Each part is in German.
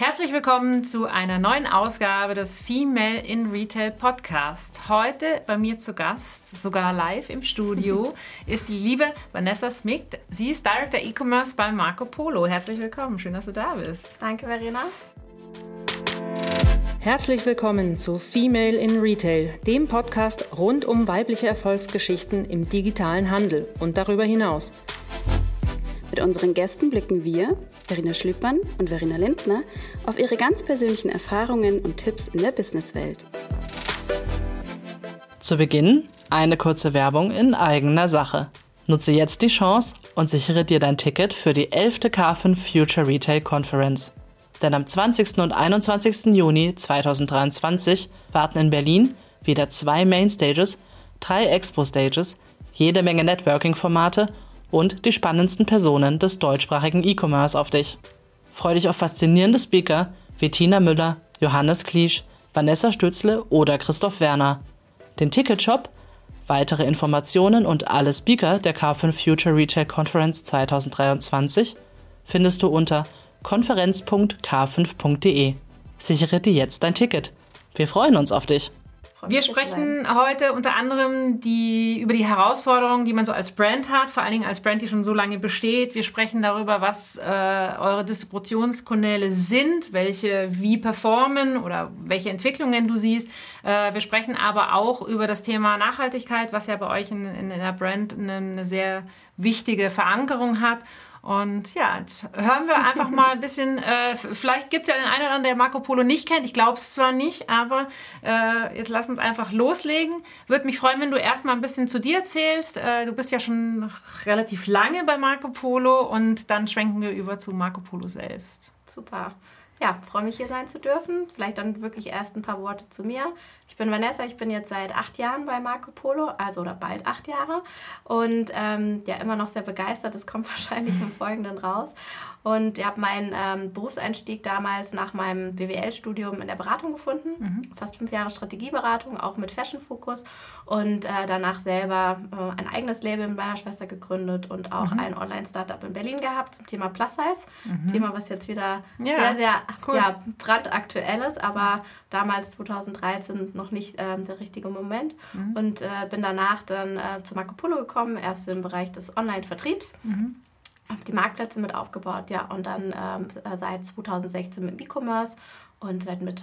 Herzlich willkommen zu einer neuen Ausgabe des Female in Retail Podcast. Heute bei mir zu Gast, sogar live im Studio, ist die liebe Vanessa Smith. Sie ist Director E-Commerce bei Marco Polo. Herzlich willkommen, schön, dass du da bist. Danke, Verena. Herzlich willkommen zu Female in Retail, dem Podcast rund um weibliche Erfolgsgeschichten im digitalen Handel und darüber hinaus. Mit unseren Gästen blicken wir, Verena Schlüppmann und Verena Lindner, auf ihre ganz persönlichen Erfahrungen und Tipps in der Businesswelt. Zu Beginn eine kurze Werbung in eigener Sache. Nutze jetzt die Chance und sichere dir dein Ticket für die 11. K5 Future Retail Conference. Denn am 20. und 21. Juni 2023 warten in Berlin wieder zwei Mainstages, drei Expo-Stages, jede Menge Networking-Formate und die spannendsten Personen des deutschsprachigen E-Commerce auf dich. Freu dich auf faszinierende Speaker wie Tina Müller, Johannes Kliesch, Vanessa Stützle oder Christoph Werner. Den Ticketshop, weitere Informationen und alle Speaker der K5 Future Retail Conference 2023 findest du unter konferenz.k5.de. Sichere dir jetzt dein Ticket. Wir freuen uns auf dich. Wir sprechen heute unter anderem die, über die Herausforderungen, die man so als Brand hat, vor allen Dingen als Brand, die schon so lange besteht. Wir sprechen darüber, was äh, eure Distributionskanäle sind, welche wie performen oder welche Entwicklungen du siehst. Äh, wir sprechen aber auch über das Thema Nachhaltigkeit, was ja bei euch in, in, in der Brand eine, eine sehr wichtige Verankerung hat. Und ja, jetzt hören wir einfach mal ein bisschen. Äh, vielleicht gibt es ja den einen oder anderen, der Marco Polo nicht kennt. Ich glaube es zwar nicht, aber äh, jetzt lass uns einfach loslegen. Würde mich freuen, wenn du erstmal ein bisschen zu dir erzählst. Äh, du bist ja schon relativ lange bei Marco Polo und dann schwenken wir über zu Marco Polo selbst. Super. Ja, freue mich hier sein zu dürfen. Vielleicht dann wirklich erst ein paar Worte zu mir. Ich bin Vanessa, ich bin jetzt seit acht Jahren bei Marco Polo, also oder bald acht Jahre. Und ähm, ja, immer noch sehr begeistert. Das kommt wahrscheinlich im Folgenden raus. Und ich habe meinen ähm, Berufseinstieg damals nach meinem BWL-Studium in der Beratung gefunden. Mhm. Fast fünf Jahre Strategieberatung, auch mit Fashion-Fokus. Und äh, danach selber äh, ein eigenes Label mit meiner Schwester gegründet und auch mhm. ein Online-Startup in Berlin gehabt zum Thema Plus Size. Mhm. Thema, was jetzt wieder ja, sehr, sehr cool. ja, brandaktuell ist, aber damals 2013 noch nicht äh, der richtige Moment. Mhm. Und äh, bin danach dann äh, zu Marco Polo gekommen, erst im Bereich des Online-Vertriebs. Mhm. Habe die Marktplätze mit aufgebaut, ja, und dann ähm, seit 2016 mit E-Commerce und seit Mitte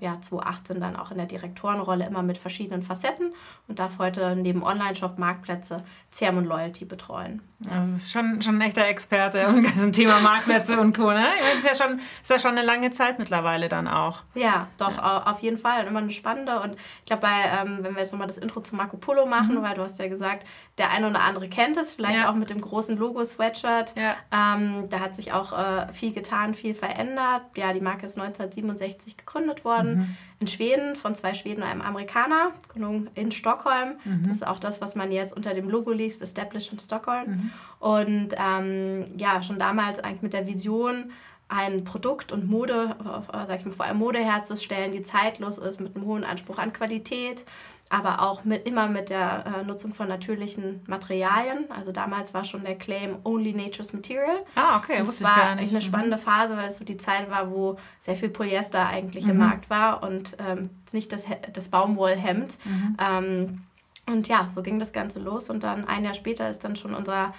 ja, 2018 dann auch in der Direktorenrolle immer mit verschiedenen Facetten und darf heute neben Online-Shop Marktplätze CRM und Loyalty betreuen. Also du bist schon, schon ein echter Experte im ganzen Thema Marktplätze und Co. Ne? Das ist ja, schon, ist ja schon eine lange Zeit mittlerweile dann auch. Ja, doch, ja. auf jeden Fall. Und immer eine spannende. Und ich glaube, ähm, wenn wir jetzt nochmal das Intro zu Marco Polo machen, mhm. weil du hast ja gesagt, der eine oder andere kennt es, vielleicht ja. auch mit dem großen Logo-Sweatshirt. Ja. Ähm, da hat sich auch äh, viel getan, viel verändert. Ja, die Marke ist 1967 gegründet worden. Mhm in Schweden von zwei Schweden und einem Amerikaner, Gründung in Stockholm. Mhm. Das ist auch das, was man jetzt unter dem Logo liest, Established in Stockholm. Und ähm, ja, schon damals eigentlich mit der Vision, ein Produkt und Mode, äh, sag ich mal, vor allem Mode herzustellen, die zeitlos ist, mit einem hohen Anspruch an Qualität, aber auch mit, immer mit der äh, Nutzung von natürlichen Materialien. Also damals war schon der Claim Only Nature's Material. Ah, okay, das wusste ich gar nicht. eine spannende mhm. Phase, weil es so die Zeit war, wo sehr viel Polyester eigentlich mhm. im Markt war und ähm, nicht das, das Baumwollhemd. Mhm. Ähm, und ja, so ging das Ganze los und dann ein Jahr später ist dann schon unser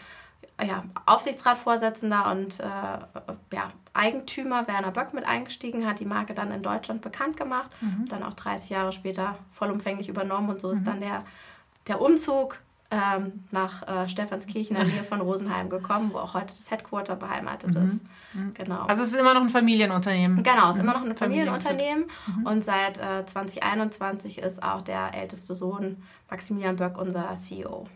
ja, Aufsichtsratsvorsitzender und äh, ja, Eigentümer Werner Böck mit eingestiegen, hat die Marke dann in Deutschland bekannt gemacht, mhm. dann auch 30 Jahre später vollumfänglich übernommen und so ist mhm. dann der, der Umzug ähm, nach äh, Stephanskirchen in der Nähe von Rosenheim gekommen, wo auch heute das Headquarter beheimatet mhm. ist. Mhm. Genau. Also es ist immer noch ein Familienunternehmen. Genau, es ist immer noch ein Familienunternehmen mhm. und seit äh, 2021 ist auch der älteste Sohn Maximilian Böck unser CEO.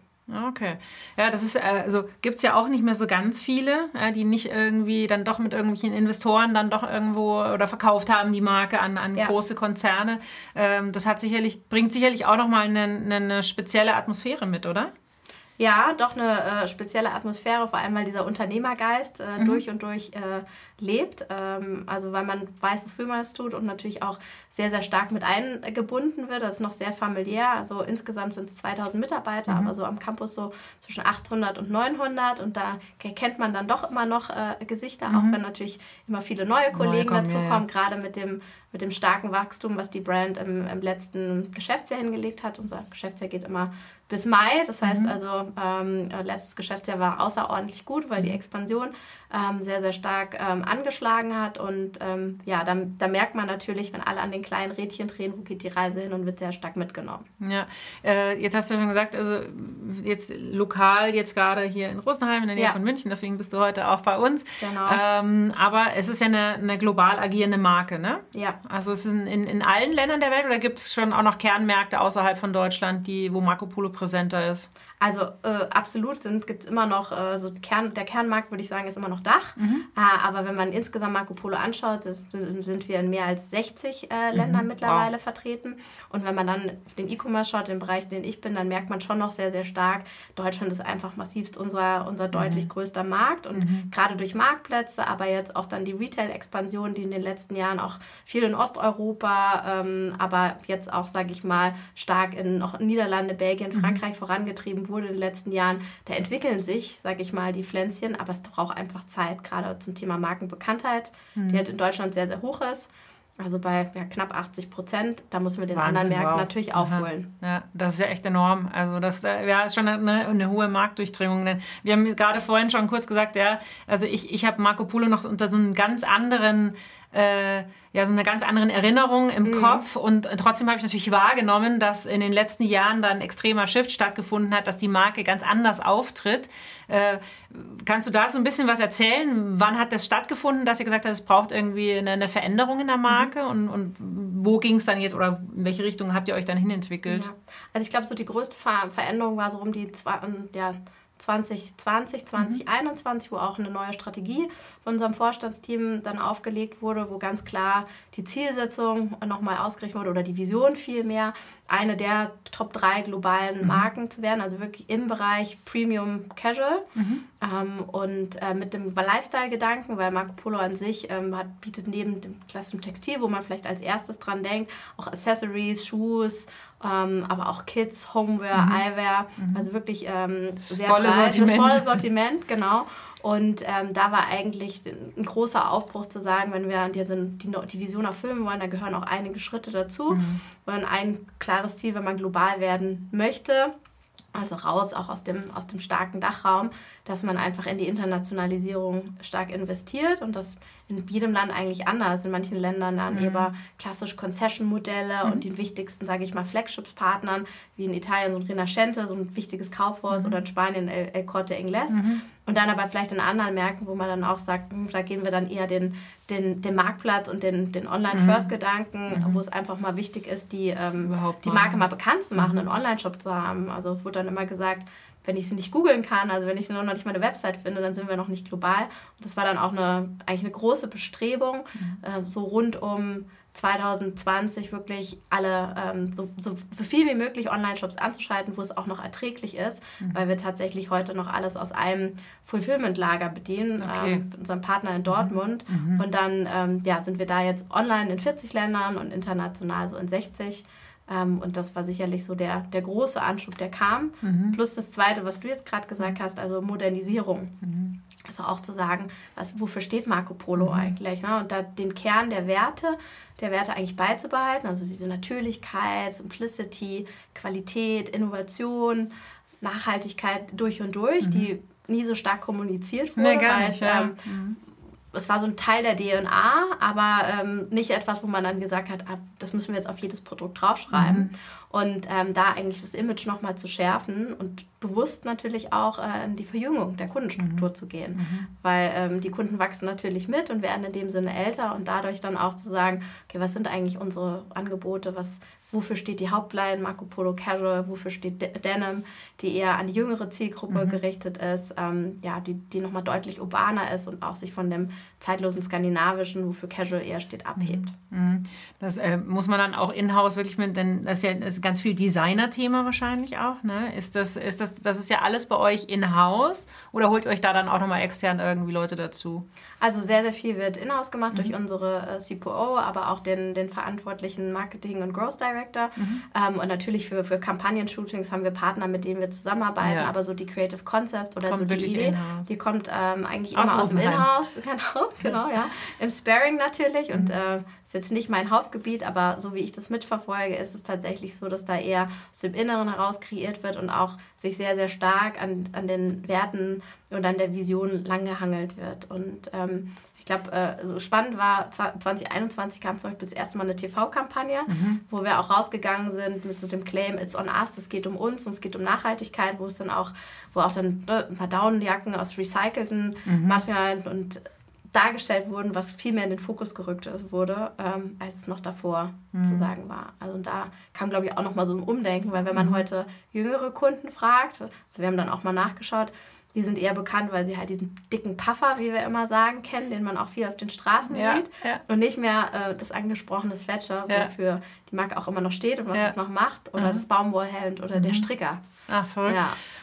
Okay. Ja, das ist, äh, also gibt es ja auch nicht mehr so ganz viele, die nicht irgendwie dann doch mit irgendwelchen Investoren dann doch irgendwo oder verkauft haben die Marke an, an ja. große Konzerne. Ähm, das hat sicherlich, bringt sicherlich auch nochmal eine, eine spezielle Atmosphäre mit, oder? Ja, doch eine äh, spezielle Atmosphäre, vor allem weil dieser Unternehmergeist äh, mhm. durch und durch äh, lebt. Ähm, also weil man weiß, wofür man es tut und natürlich auch sehr, sehr stark mit eingebunden wird. Das ist noch sehr familiär. Also insgesamt sind es 2000 Mitarbeiter, mhm. aber so am Campus so zwischen 800 und 900 und da kennt man dann doch immer noch äh, Gesichter, mhm. auch wenn natürlich immer viele neue Kollegen neue dazu kommen, ja, ja. gerade mit dem mit dem starken Wachstum, was die Brand im, im letzten Geschäftsjahr hingelegt hat. Unser Geschäftsjahr geht immer bis Mai. Das heißt mhm. also, ähm, letztes Geschäftsjahr war außerordentlich gut, weil die mhm. Expansion ähm, sehr, sehr stark ähm, angeschlagen hat. Und ähm, ja, da, da, merkt man natürlich, wenn alle an den kleinen Rädchen drehen, wo geht die Reise hin und wird sehr stark mitgenommen. Ja, äh, jetzt hast du schon gesagt, also jetzt lokal, jetzt gerade hier in Rosenheim in der Nähe ja. von München, deswegen bist du heute auch bei uns. Genau. Ähm, aber es ist ja eine, eine global agierende Marke, ne? Ja. Also ist es in, in, in allen Ländern der Welt oder gibt es schon auch noch Kernmärkte außerhalb von Deutschland, die, wo Marco Polo präsenter ist? Also äh, absolut gibt es immer noch, äh, so Kern, der Kernmarkt würde ich sagen, ist immer noch Dach. Mhm. Äh, aber wenn man insgesamt Marco Polo anschaut, ist, sind wir in mehr als 60 äh, Ländern mhm. mittlerweile wow. vertreten. Und wenn man dann auf den E-Commerce schaut, den Bereich, den ich bin, dann merkt man schon noch sehr, sehr stark, Deutschland ist einfach massivst unser, unser deutlich mhm. größter Markt. Und mhm. gerade durch Marktplätze, aber jetzt auch dann die Retail-Expansion, die in den letzten Jahren auch viel in Osteuropa, ähm, aber jetzt auch, sage ich mal, stark in noch Niederlande, Belgien, mhm. Frankreich vorangetrieben wurde in den letzten Jahren, da entwickeln sich, sage ich mal, die Pflänzchen, aber es braucht einfach Zeit, gerade zum Thema Markenbekanntheit, mhm. die halt in Deutschland sehr, sehr hoch ist. Also bei ja, knapp 80 Prozent, da müssen wir den Wahnsinn, anderen Märkten wow. natürlich aufholen. Ja, das ist ja echt enorm. Also das ja, ist schon eine, eine hohe Marktdurchdringung. Wir haben gerade vorhin schon kurz gesagt, ja, also ich, ich habe Marco Polo noch unter so einem ganz anderen äh, ja, so eine ganz anderen Erinnerung im mhm. Kopf. Und trotzdem habe ich natürlich wahrgenommen, dass in den letzten Jahren dann ein extremer Shift stattgefunden hat, dass die Marke ganz anders auftritt. Äh, kannst du da so ein bisschen was erzählen? Wann hat das stattgefunden, dass ihr gesagt habt, es braucht irgendwie eine, eine Veränderung in der Marke? Mhm. Und, und wo ging es dann jetzt oder in welche Richtung habt ihr euch dann hinentwickelt? Ja. Also ich glaube, so die größte Ver Veränderung war so um die zwei, ja, 2020, 2021, mhm. wo auch eine neue Strategie von unserem Vorstandsteam dann aufgelegt wurde, wo ganz klar die Zielsetzung nochmal ausgerichtet wurde oder die Vision vielmehr, eine der Top 3 globalen mhm. Marken zu werden, also wirklich im Bereich Premium Casual mhm. ähm, und äh, mit dem Lifestyle-Gedanken, weil Marco Polo an sich ähm, hat, bietet neben dem klassischen Textil, wo man vielleicht als erstes dran denkt, auch Accessories, Shoes, ähm, aber auch Kids, Homeware, mhm. Eyewear, mhm. also wirklich ähm, sehr volle breit, Sortiment. das volle Sortiment, genau. Und ähm, da war eigentlich ein großer Aufbruch zu sagen, wenn wir diese, die, die Vision erfüllen wollen, da gehören auch einige Schritte dazu. Mhm. Und ein klares Ziel, wenn man global werden möchte, also raus auch aus dem, aus dem starken Dachraum, dass man einfach in die Internationalisierung stark investiert und das in jedem Land eigentlich anders. In manchen Ländern dann mhm. eben klassisch Concession-Modelle mhm. und den wichtigsten, sage ich mal, Flagships-Partnern, wie in Italien so ein Rinascente, so ein wichtiges Kaufhaus mhm. oder in Spanien El, El Corte Inglés. Mhm. Und dann aber vielleicht in anderen Märkten, wo man dann auch sagt, hm, da gehen wir dann eher den, den, den Marktplatz und den, den Online-First-Gedanken, mhm. wo es einfach mal wichtig ist, die, ähm, die Marke mal bekannt zu machen, mhm. einen Online-Shop zu haben. Also es wurde dann immer gesagt, wenn ich sie nicht googeln kann, also wenn ich noch nicht meine Website finde, dann sind wir noch nicht global. Und das war dann auch eine, eigentlich eine große Bestrebung, mhm. äh, so rund um 2020 wirklich alle ähm, so, so viel wie möglich Online-Shops anzuschalten, wo es auch noch erträglich ist, mhm. weil wir tatsächlich heute noch alles aus einem Fulfillment-Lager bedienen, okay. ähm, mit unserem Partner in Dortmund. Mhm. Und dann ähm, ja, sind wir da jetzt online in 40 Ländern und international so in 60. Ähm, und das war sicherlich so der, der große Anschub, der kam. Mhm. Plus das Zweite, was du jetzt gerade gesagt hast, also Modernisierung. Mhm. Also auch zu sagen, was, wofür steht Marco Polo mhm. eigentlich? Ne? Und da den Kern der Werte, der Werte eigentlich beizubehalten, also diese Natürlichkeit, Simplicity, Qualität, Innovation, Nachhaltigkeit durch und durch, mhm. die nie so stark kommuniziert wurde, nee, gar nicht, ja. ähm, mhm es war so ein Teil der DNA, aber ähm, nicht etwas, wo man dann gesagt hat, ah, das müssen wir jetzt auf jedes Produkt draufschreiben. Mhm. Und ähm, da eigentlich das Image nochmal zu schärfen und bewusst natürlich auch äh, in die Verjüngung der Kundenstruktur mhm. zu gehen. Mhm. Weil ähm, die Kunden wachsen natürlich mit und werden in dem Sinne älter und dadurch dann auch zu sagen, okay, was sind eigentlich unsere Angebote, was, wofür steht die Hauptline Marco Polo Casual, wofür steht De Denim, die eher an die jüngere Zielgruppe mhm. gerichtet ist, ähm, ja, die, die nochmal deutlich urbaner ist und auch sich von dem zeitlosen skandinavischen, wofür Casual eher steht, abhebt. Mhm. Das äh, muss man dann auch in-house wirklich mit, denn das ist ja ist ganz viel Designer-Thema wahrscheinlich auch. Ne? Ist das, ist das, das ist ja alles bei euch in-house oder holt ihr euch da dann auch nochmal extern irgendwie Leute dazu? Also sehr, sehr viel wird in-house gemacht mhm. durch unsere äh, CPO, aber auch den, den verantwortlichen Marketing- und Growth Director. Mhm. Ähm, und natürlich für, für Kampagnen-Shootings haben wir Partner, mit denen wir zusammenarbeiten, ja. aber so die Creative Concept oder kommt so die Idee, die kommt ähm, eigentlich aus immer aus dem In-house. Genau, genau, ja. Im Sparing natürlich und mhm. äh, ist jetzt nicht mein Hauptgebiet, aber so wie ich das mitverfolge, ist es tatsächlich so, dass da eher aus dem Inneren heraus kreiert wird und auch sich sehr, sehr stark an, an den Werten und an der Vision langgehangelt wird. Und ähm, ich glaube, äh, so spannend war, 2021 kam zum Beispiel das erste Mal eine TV-Kampagne, mhm. wo wir auch rausgegangen sind mit so dem Claim, it's on us, es geht um uns und es geht um Nachhaltigkeit, wo es dann auch, wo auch dann ne, ein paar Daunenjacken aus recycelten mhm. Materialien und dargestellt wurden, was viel mehr in den Fokus gerückt wurde, ähm, als noch davor mhm. zu sagen war. Also da kam, glaube ich, auch nochmal so ein Umdenken, weil wenn man mhm. heute jüngere Kunden fragt, also wir haben dann auch mal nachgeschaut, die sind eher bekannt, weil sie halt diesen dicken Puffer, wie wir immer sagen, kennen, den man auch viel auf den Straßen ja, sieht. Ja. Und nicht mehr äh, das angesprochene Sweatshirt, ja. wofür die Marke auch immer noch steht und was es noch macht. Oder mhm. das Baumwollhemd oder mhm. der Stricker. Ach, verrückt.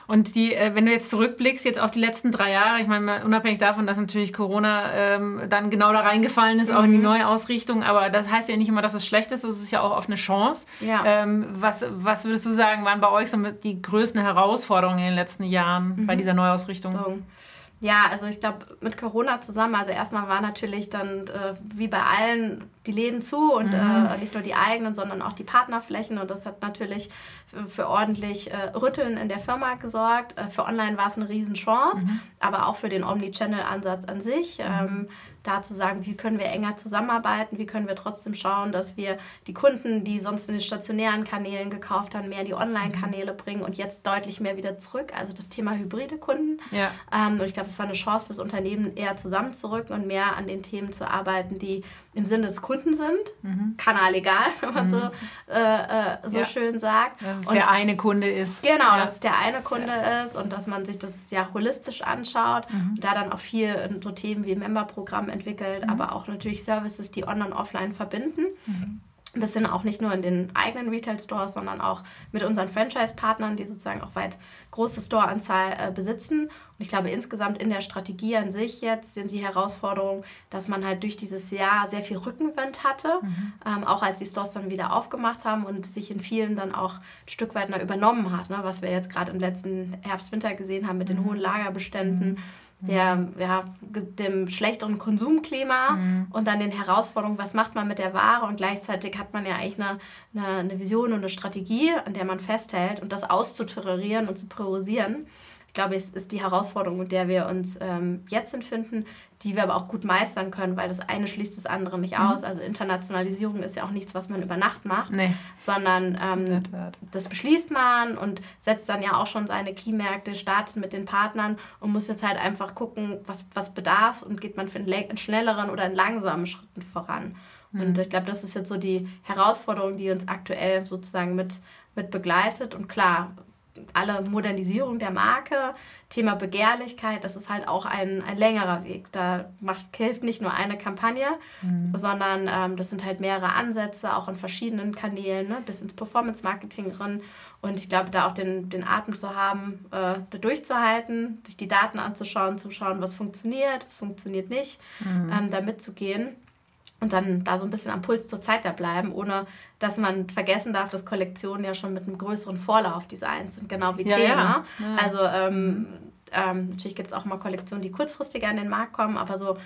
Und die, äh, wenn du jetzt zurückblickst, jetzt auf die letzten drei Jahre, ich meine, unabhängig davon, dass natürlich Corona ähm, dann genau da reingefallen ist, mhm. auch in die mhm. neue Ausrichtung, aber das heißt ja nicht immer, dass es schlecht ist, es ist ja auch oft eine Chance. Ja. Ähm, was, was würdest du sagen, waren bei euch so die größten Herausforderungen in den letzten Jahren mhm. bei dieser Neuausrichtung? Oh. Ja, also ich glaube, mit Corona zusammen, also erstmal war natürlich dann äh, wie bei allen die Läden zu und mhm. äh, nicht nur die eigenen, sondern auch die Partnerflächen. Und das hat natürlich für, für ordentlich äh, Rütteln in der Firma gesorgt. Äh, für Online war es eine Riesenchance, mhm. aber auch für den Omnichannel-Ansatz an sich. Mhm. Ähm, da zu sagen, wie können wir enger zusammenarbeiten, wie können wir trotzdem schauen, dass wir die Kunden, die sonst in den stationären Kanälen gekauft haben, mehr in die Online-Kanäle mhm. bringen und jetzt deutlich mehr wieder zurück. Also das Thema hybride Kunden. Ja. Ähm, und ich glaube, es war eine Chance fürs Unternehmen, eher zusammenzurücken und mehr an den Themen zu arbeiten, die im Sinne des Kunden sind. Mhm. Kanal egal, wenn man mhm. so, äh, äh, so ja. schön sagt. Dass es und, der eine Kunde ist. Genau, ja. dass es der eine Kunde ja. ist und dass man sich das ja holistisch anschaut. Mhm. Und da dann auch viel so Themen wie Memberprogramm entwickelt, mhm. aber auch natürlich Services, die online und offline verbinden. Ein bisschen auch nicht nur in den eigenen Retail-Stores, sondern auch mit unseren Franchise-Partnern, die sozusagen auch weit große Store-Anzahl äh, besitzen. Und ich glaube, insgesamt in der Strategie an sich jetzt sind die Herausforderungen, dass man halt durch dieses Jahr sehr viel Rückenwind hatte, mhm. ähm, auch als die Stores dann wieder aufgemacht haben und sich in vielen dann auch ein Stück weit übernommen hat, ne? was wir jetzt gerade im letzten Herbst-Winter gesehen haben mit den mhm. hohen Lagerbeständen. Mhm der, ja, dem schlechteren Konsumklima mhm. und dann den Herausforderungen, was macht man mit der Ware? Und gleichzeitig hat man ja eigentlich eine, eine, eine Vision und eine Strategie, an der man festhält und das auszutolerieren und zu priorisieren glaube, es ist die Herausforderung, mit der wir uns ähm, jetzt empfinden, die wir aber auch gut meistern können, weil das eine schließt das andere nicht mhm. aus. Also Internationalisierung ist ja auch nichts, was man über Nacht macht, nee. sondern ähm, das beschließt man und setzt dann ja auch schon seine Key-Märkte, startet mit den Partnern und muss jetzt halt einfach gucken, was, was bedarf und geht man für einen schnelleren oder einen langsamen Schritten voran. Mhm. Und ich glaube, das ist jetzt so die Herausforderung, die uns aktuell sozusagen mit, mit begleitet. Und klar, alle Modernisierung der Marke, Thema Begehrlichkeit, das ist halt auch ein, ein längerer Weg. Da macht, hilft nicht nur eine Kampagne, mhm. sondern ähm, das sind halt mehrere Ansätze, auch in verschiedenen Kanälen, ne, bis ins Performance-Marketing drin. Und ich glaube, da auch den, den Atem zu haben, äh, da durchzuhalten, sich die Daten anzuschauen, zu schauen, was funktioniert, was funktioniert nicht, mhm. ähm, da mitzugehen und dann da so ein bisschen am Puls zur Zeit da bleiben, ohne dass man vergessen darf, dass Kollektionen ja schon mit einem größeren Vorlauf designt sind, genau wie ja, Themen. Ja. Ja. Also ähm, ähm, natürlich gibt es auch mal Kollektionen, die kurzfristiger an den Markt kommen, aber so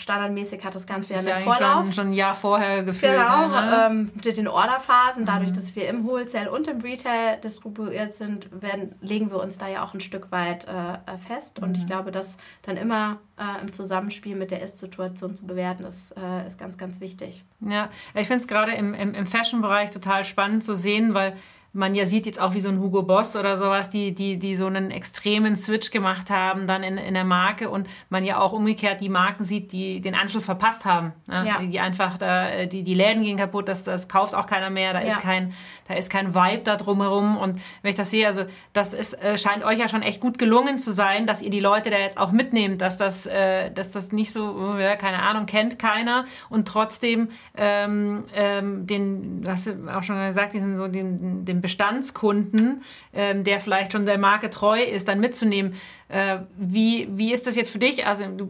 standardmäßig hat das Ganze das ja einen Vorlauf. Schon, schon ein Jahr vorher gefühlt. Genau, ne? ähm, mit den Orderphasen. Dadurch, mhm. dass wir im Wholesale und im Retail distribuiert sind, werden, legen wir uns da ja auch ein Stück weit äh, fest. Und mhm. ich glaube, dass dann immer äh, im Zusammenspiel mit der Ist-Situation zu bewerten, ist, äh, ist ganz, ganz wichtig. Ja, ich finde es gerade im, im, im Fashion-Bereich total spannend zu sehen, weil man ja sieht jetzt auch wie so ein Hugo Boss oder sowas, die, die, die so einen extremen Switch gemacht haben dann in, in der Marke und man ja auch umgekehrt die Marken sieht, die den Anschluss verpasst haben. Ne? Ja. Die einfach da, die, die Läden gehen kaputt, das, das kauft auch keiner mehr, da, ja. ist kein, da ist kein Vibe da drumherum und wenn ich das sehe, also das ist, äh, scheint euch ja schon echt gut gelungen zu sein, dass ihr die Leute da jetzt auch mitnehmt, dass das, äh, dass das nicht so, oh, keine Ahnung, kennt keiner und trotzdem ähm, ähm, den, du hast auch schon gesagt, die sind so den, den Bestandskunden, ähm, der vielleicht schon der Marke treu ist, dann mitzunehmen. Äh, wie, wie ist das jetzt für dich? Also du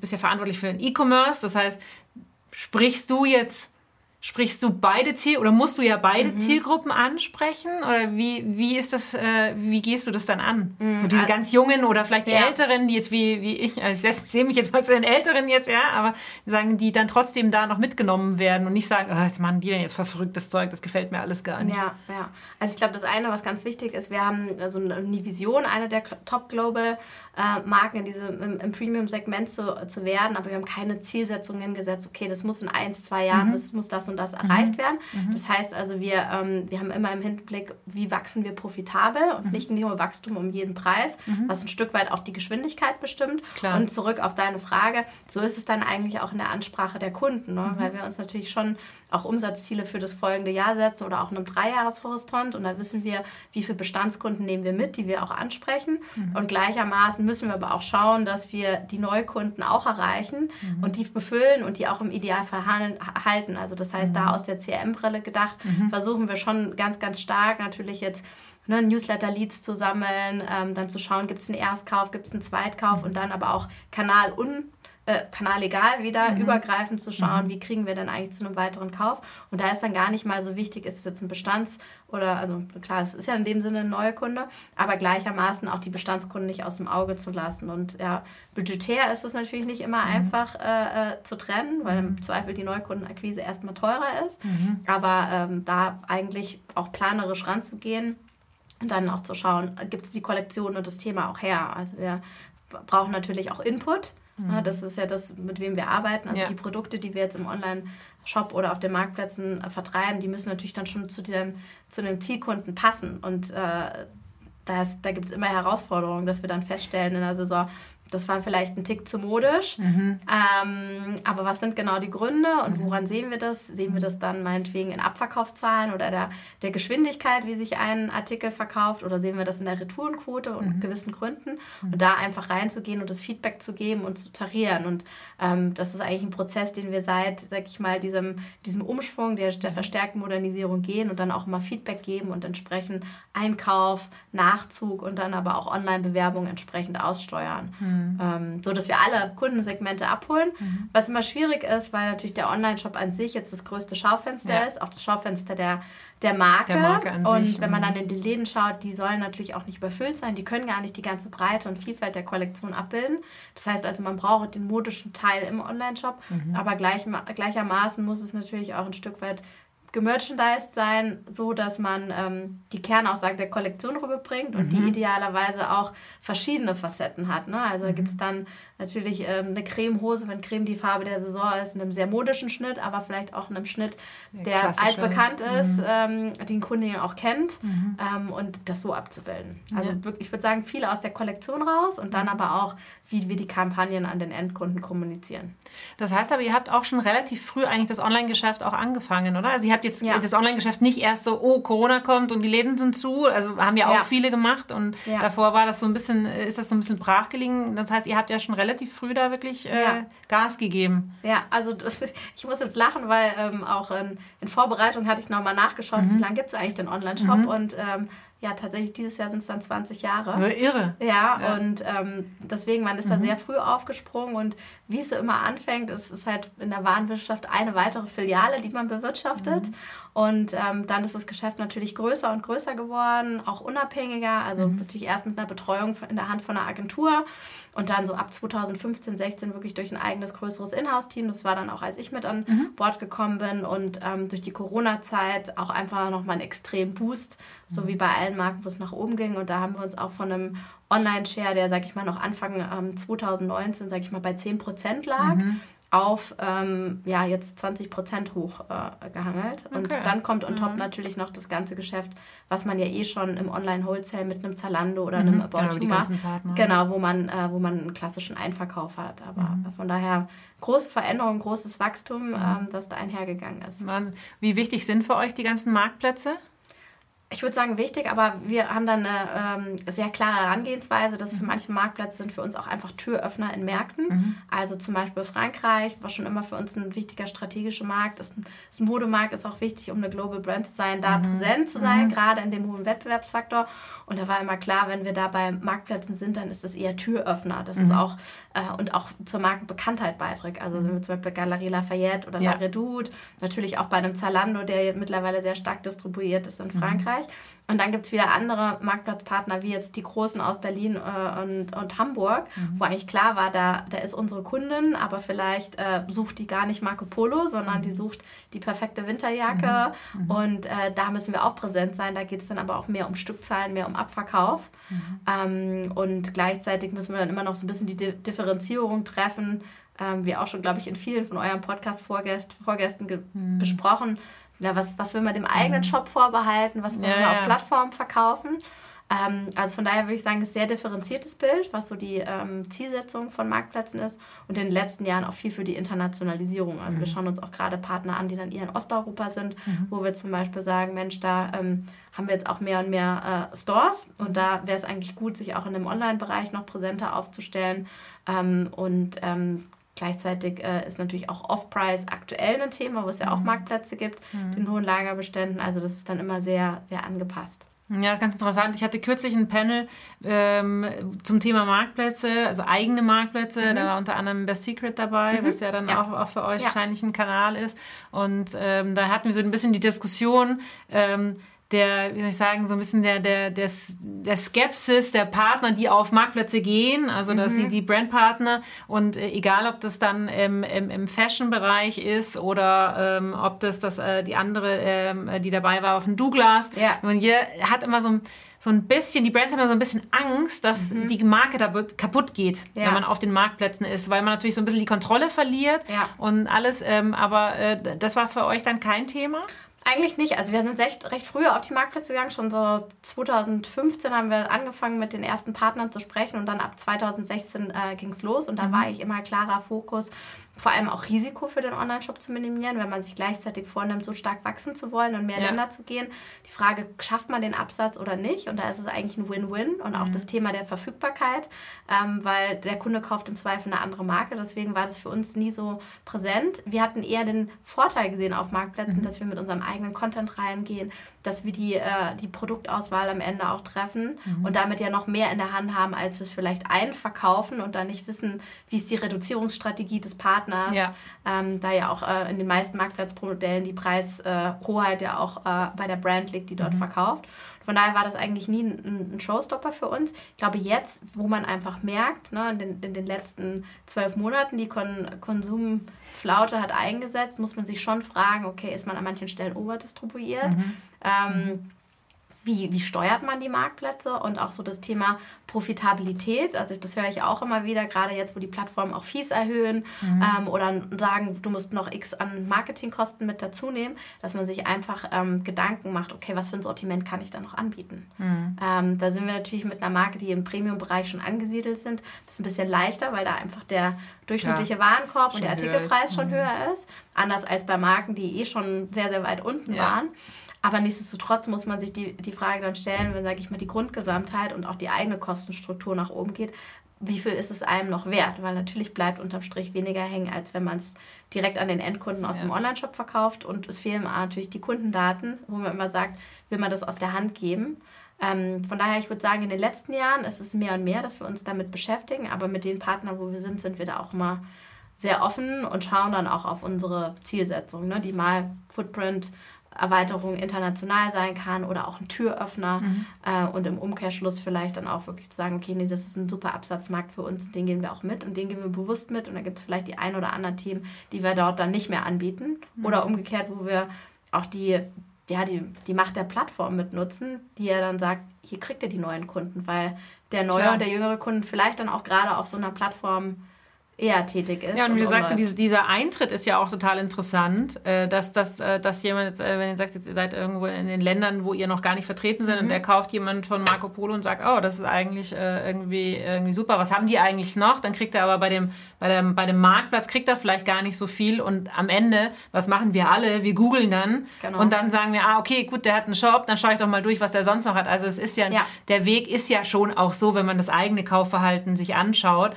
bist ja verantwortlich für den E-Commerce, das heißt, sprichst du jetzt Sprichst du beide Ziel oder musst du ja beide mhm. Zielgruppen ansprechen? Oder wie, wie ist das, äh, wie gehst du das dann an? Mhm. So diese ganz Jungen oder vielleicht die ja. Älteren, die jetzt wie, wie ich, also ich sehe mich jetzt mal zu den Älteren jetzt, ja, aber sagen, die dann trotzdem da noch mitgenommen werden und nicht sagen, oh, jetzt machen die denn jetzt verrücktes Zeug, das gefällt mir alles gar nicht. Ja, ja. Also ich glaube, das eine, was ganz wichtig ist, wir haben so eine Vision, eine der Top Global äh, Marken in diesem im, im Premium-Segment zu, zu werden, aber wir haben keine Zielsetzungen gesetzt, okay, das muss in ein, zwei Jahren, mhm. muss, muss das und das erreicht mhm. werden. Mhm. Das heißt also, wir, ähm, wir haben immer im Hinblick, wie wachsen wir profitabel und mhm. nicht nur Wachstum um jeden Preis, mhm. was ein Stück weit auch die Geschwindigkeit bestimmt. Klar. Und zurück auf deine Frage, so ist es dann eigentlich auch in der Ansprache der Kunden, ne? Mhm. weil wir uns natürlich schon auch Umsatzziele für das folgende Jahr setzen oder auch in einem Dreijahreshorizont und da wissen wir, wie viele Bestandskunden nehmen wir mit, die wir auch ansprechen und gleichermaßen müssen wir aber auch schauen, dass wir die Neukunden auch erreichen mhm. und die befüllen und die auch im Idealfall halten. Also das heißt, mhm. da aus der CRM-Brille gedacht, mhm. versuchen wir schon ganz, ganz stark natürlich jetzt ne, Newsletter-Leads zu sammeln, ähm, dann zu schauen, gibt es einen Erstkauf, gibt es einen Zweitkauf mhm. und dann aber auch Kanal un äh, Kanal egal wieder mhm. übergreifend zu schauen, mhm. wie kriegen wir denn eigentlich zu einem weiteren Kauf. Und da ist dann gar nicht mal so wichtig, ist es jetzt ein Bestands- oder, also klar, es ist ja in dem Sinne ein neuer Kunde, aber gleichermaßen auch die Bestandskunden nicht aus dem Auge zu lassen. Und ja, budgetär ist es natürlich nicht immer mhm. einfach äh, äh, zu trennen, weil im. Zweifel die Neukundenakquise erstmal teurer ist. Mhm. Aber ähm, da eigentlich auch planerisch ranzugehen. Und dann auch zu schauen, gibt es die Kollektion und das Thema auch her. Also wir brauchen natürlich auch Input. Mhm. das ist ja das, mit wem wir arbeiten. Also ja. die Produkte, die wir jetzt im Online-Shop oder auf den Marktplätzen äh, vertreiben, die müssen natürlich dann schon zu dem, zu dem Zielkunden passen. Und äh, das, da gibt es immer Herausforderungen, dass wir dann feststellen in der Saison, das war vielleicht ein Tick zu modisch. Mhm. Ähm, aber was sind genau die Gründe und mhm. woran sehen wir das? Sehen wir das dann meinetwegen in Abverkaufszahlen oder der, der Geschwindigkeit, wie sich ein Artikel verkauft? Oder sehen wir das in der Retourenquote und mhm. gewissen Gründen? Mhm. Und da einfach reinzugehen und das Feedback zu geben und zu tarieren. Und ähm, das ist eigentlich ein Prozess, den wir seit, sag ich mal, diesem, diesem Umschwung der, der verstärkten Modernisierung gehen und dann auch immer Feedback geben und entsprechend Einkauf, Nachzug und dann aber auch Online-Bewerbung entsprechend aussteuern. Mhm. Mhm. Ähm, so dass wir alle Kundensegmente abholen. Mhm. Was immer schwierig ist, weil natürlich der Online-Shop an sich jetzt das größte Schaufenster ja. ist, auch das Schaufenster der, der Marke. Der Marke an und sich. wenn man mhm. dann in die Läden schaut, die sollen natürlich auch nicht überfüllt sein. Die können gar nicht die ganze Breite und Vielfalt der Kollektion abbilden. Das heißt also, man braucht den modischen Teil im Online-Shop, mhm. aber gleich, gleichermaßen muss es natürlich auch ein Stück weit gemerchandised sein, so dass man ähm, die Kernaussage der Kollektion rüberbringt und mhm. die idealerweise auch verschiedene Facetten hat. Ne? Also mhm. da gibt es dann natürlich ähm, eine Cremehose, wenn Creme die Farbe der Saison ist, in einem sehr modischen Schnitt, aber vielleicht auch in einem Schnitt, der altbekannt ist, mhm. ähm, den Kunde ja auch kennt mhm. ähm, und das so abzubilden. Also ja. wirklich, ich würde sagen, viele aus der Kollektion raus und dann mhm. aber auch, wie wir die Kampagnen an den Endkunden kommunizieren. Das heißt aber, ihr habt auch schon relativ früh eigentlich das Online-Geschäft auch angefangen, oder? Also ihr habt jetzt ja. das Online-Geschäft nicht erst so, oh, Corona kommt und die Läden sind zu, also haben ja auch ja. viele gemacht und davor war das so ein bisschen, ist das so ein bisschen brach gelegen. Das heißt, ihr habt ja schon relativ relativ früh da wirklich äh, ja. Gas gegeben. Ja, also das, ich muss jetzt lachen, weil ähm, auch in, in, Vorbereitung hatte ich nochmal nachgeschaut, mhm. wie lange gibt es eigentlich den Online-Shop mhm. und ähm, ja, tatsächlich dieses Jahr sind es dann 20 Jahre. Irre. Ja, ja. und ähm, deswegen, man ist mhm. da sehr früh aufgesprungen und wie es so immer anfängt, es ist halt in der Warenwirtschaft eine weitere Filiale, die man bewirtschaftet. Mhm. Und ähm, dann ist das Geschäft natürlich größer und größer geworden, auch unabhängiger, also mhm. natürlich erst mit einer Betreuung in der Hand von einer Agentur und dann so ab 2015, 16 wirklich durch ein eigenes größeres Inhouse-Team. Das war dann auch, als ich mit an mhm. Bord gekommen bin und ähm, durch die Corona-Zeit auch einfach nochmal einen extremen Boost, so mhm. wie bei allen Marken, wo es nach oben ging. Und da haben wir uns auch von einem Online-Share, der, sag ich mal, noch Anfang ähm, 2019, sag ich mal, bei 10% lag, mhm auf ähm, ja, jetzt 20 Prozent hochgehangelt. Äh, und okay. dann kommt on top mhm. natürlich noch das ganze Geschäft, was man ja eh schon im Online-Wholesale mit einem Zalando oder mhm. einem About genau, macht. Genau, wo man, äh, wo man einen klassischen Einverkauf hat. Aber mhm. von daher große Veränderung, großes Wachstum, mhm. ähm, das da einhergegangen ist. Wahnsinn. Wie wichtig sind für euch die ganzen Marktplätze? Ich würde sagen, wichtig, aber wir haben dann eine ähm, sehr klare Herangehensweise, dass für mhm. manche Marktplätze sind für uns auch einfach Türöffner in Märkten. Mhm. Also zum Beispiel Frankreich war schon immer für uns ein wichtiger strategischer Markt. Ist ein, ist ein Modemarkt, ist auch wichtig, um eine Global Brand zu sein, da mhm. präsent zu sein, mhm. gerade in dem hohen Wettbewerbsfaktor. Und da war immer klar, wenn wir da bei Marktplätzen sind, dann ist das eher Türöffner. Das ist mhm. auch äh, und auch zur Markenbekanntheit beiträgt. Also mhm. zum Beispiel Galerie Lafayette oder ja. La Redoute, natürlich auch bei einem Zalando, der mittlerweile sehr stark distribuiert ist in Frankreich. Bereich. Und dann gibt es wieder andere Marktplatzpartner, wie jetzt die Großen aus Berlin äh, und, und Hamburg, mhm. wo eigentlich klar war, da, da ist unsere Kundin, aber vielleicht äh, sucht die gar nicht Marco Polo, sondern mhm. die sucht die perfekte Winterjacke. Mhm. mhm. Und äh, da müssen wir auch präsent sein. Da geht es dann aber auch mehr um Stückzahlen, mehr um Abverkauf. Mhm. Ähm, und gleichzeitig müssen wir dann immer noch so ein bisschen die Differenzierung treffen. Ähm, wie auch schon, glaube ich, in vielen von euren Podcast-Vorgästen mhm. besprochen ja, was, was will man dem eigenen mhm. Shop vorbehalten, was wollen ja, wir auf. Plattformen verkaufen. Ähm, also von daher würde ich sagen, es ist ein sehr differenziertes Bild, was so die ähm, Zielsetzung von Marktplätzen ist und in den letzten Jahren auch viel für die Internationalisierung. Also mhm. wir schauen uns auch gerade Partner an, die dann eher in Osteuropa sind, mhm. wo wir zum Beispiel sagen, Mensch, da ähm, haben wir jetzt auch mehr und mehr äh, Stores und da wäre es eigentlich gut, sich auch in dem Online-Bereich noch präsenter aufzustellen ähm, und ähm, Gleichzeitig äh, ist natürlich auch Off-Price aktuell ein Thema, wo es ja auch mhm. Marktplätze gibt, mhm. den hohen Lagerbeständen. Also das ist dann immer sehr, sehr angepasst. Ja, ganz interessant. Ich hatte kürzlich ein Panel ähm, zum Thema Marktplätze, also eigene Marktplätze. Mhm. Da war unter anderem Best Secret dabei, mhm. was ja dann ja. Auch, auch für euch ja. wahrscheinlich ein Kanal ist. Und ähm, da hatten wir so ein bisschen die Diskussion, ähm, der, wie soll ich sagen, so ein bisschen der, der, der, der Skepsis der Partner, die auf Marktplätze gehen, also mhm. dass die, die Brandpartner und äh, egal, ob das dann im, im, im Fashion-Bereich ist oder ähm, ob das, das äh, die andere, ähm, die dabei war, auf dem Douglas. Ja. Und hier hat immer so ein so ein bisschen, die Brands haben ja so ein bisschen Angst, dass mhm. die Marke da kaputt geht, ja. wenn man auf den Marktplätzen ist, weil man natürlich so ein bisschen die Kontrolle verliert ja. und alles. Ähm, aber äh, das war für euch dann kein Thema? Eigentlich nicht. Also wir sind recht, recht früh auf die Marktplätze gegangen. Schon so 2015 haben wir angefangen mit den ersten Partnern zu sprechen und dann ab 2016 äh, ging es los und da mhm. war ich immer klarer Fokus vor allem auch Risiko für den Online-Shop zu minimieren, wenn man sich gleichzeitig vornimmt, so stark wachsen zu wollen und mehr ja. Länder zu gehen. Die Frage, schafft man den Absatz oder nicht? Und da ist es eigentlich ein Win-Win und auch mhm. das Thema der Verfügbarkeit, ähm, weil der Kunde kauft im Zweifel eine andere Marke. Deswegen war das für uns nie so präsent. Wir hatten eher den Vorteil gesehen auf Marktplätzen, mhm. dass wir mit unserem eigenen Content reingehen, dass wir die, äh, die Produktauswahl am Ende auch treffen mhm. und damit ja noch mehr in der Hand haben, als wir es vielleicht einverkaufen und dann nicht wissen, wie ist die Reduzierungsstrategie des Partners, ja. Ähm, da ja auch äh, in den meisten Marktplatzmodellen die Preishoheit ja auch äh, bei der Brand liegt, die dort mhm. verkauft. Von daher war das eigentlich nie ein, ein, Showstopper für uns. Ich glaube, jetzt, wo man einfach merkt, ne, in, den, in den letzten zwölf Monaten, die Kon Konsumflaute hat eingesetzt, muss man sich schon fragen, okay, ist man an manchen Stellen overdistribuiert? Mhm. Ähm, wie, wie steuert man die Marktplätze und auch so das Thema Profitabilität. Also das höre ich auch immer wieder, gerade jetzt, wo die Plattformen auch Fees erhöhen mhm. ähm, oder sagen, du musst noch X an Marketingkosten mit dazu nehmen, dass man sich einfach ähm, Gedanken macht, okay, was für ein Sortiment kann ich da noch anbieten. Mhm. Ähm, da sind wir natürlich mit einer Marke, die im Premium-Bereich schon angesiedelt sind, das ist ein bisschen leichter, weil da einfach der durchschnittliche ja, Warenkorb und der Artikelpreis schon mhm. höher ist. Anders als bei Marken, die eh schon sehr, sehr weit unten ja. waren. Aber nichtsdestotrotz muss man sich die, die Frage dann stellen, wenn, sage ich mal, die Grundgesamtheit und auch die eigene Kostenstruktur nach oben geht, wie viel ist es einem noch wert? Weil natürlich bleibt unterm Strich weniger hängen, als wenn man es direkt an den Endkunden aus ja. dem Online-Shop verkauft. Und es fehlen natürlich die Kundendaten, wo man immer sagt, will man das aus der Hand geben. Ähm, von daher, ich würde sagen, in den letzten Jahren ist es mehr und mehr, dass wir uns damit beschäftigen. Aber mit den Partnern, wo wir sind, sind wir da auch immer sehr offen und schauen dann auch auf unsere Zielsetzung, ne? die mal Footprint Erweiterung international sein kann oder auch ein Türöffner mhm. äh, und im Umkehrschluss vielleicht dann auch wirklich zu sagen, okay, nee, das ist ein super Absatzmarkt für uns und den gehen wir auch mit und den gehen wir bewusst mit und da gibt es vielleicht die ein oder anderen Themen, die wir dort dann nicht mehr anbieten mhm. oder umgekehrt, wo wir auch die, ja, die, die Macht der Plattform mitnutzen, die ja dann sagt, hier kriegt ihr die neuen Kunden, weil der neue Klar. und der jüngere Kunden vielleicht dann auch gerade auf so einer Plattform eher tätig ist. Ja, und wie du sagst, diese, dieser Eintritt ist ja auch total interessant, äh, dass, dass, äh, dass jemand, äh, wenn ihr sagt, jetzt, ihr seid irgendwo in den Ländern, wo ihr noch gar nicht vertreten seid mhm. und der kauft jemand von Marco Polo und sagt, oh, das ist eigentlich irgendwie, irgendwie super, was haben die eigentlich noch? Dann kriegt er aber bei dem, bei, dem, bei dem Marktplatz, kriegt er vielleicht gar nicht so viel und am Ende, was machen wir alle? Wir googeln dann genau. und dann sagen wir, ah, okay, gut, der hat einen Shop, dann schaue ich doch mal durch, was der sonst noch hat. Also es ist ja, ja, der Weg ist ja schon auch so, wenn man das eigene Kaufverhalten sich anschaut,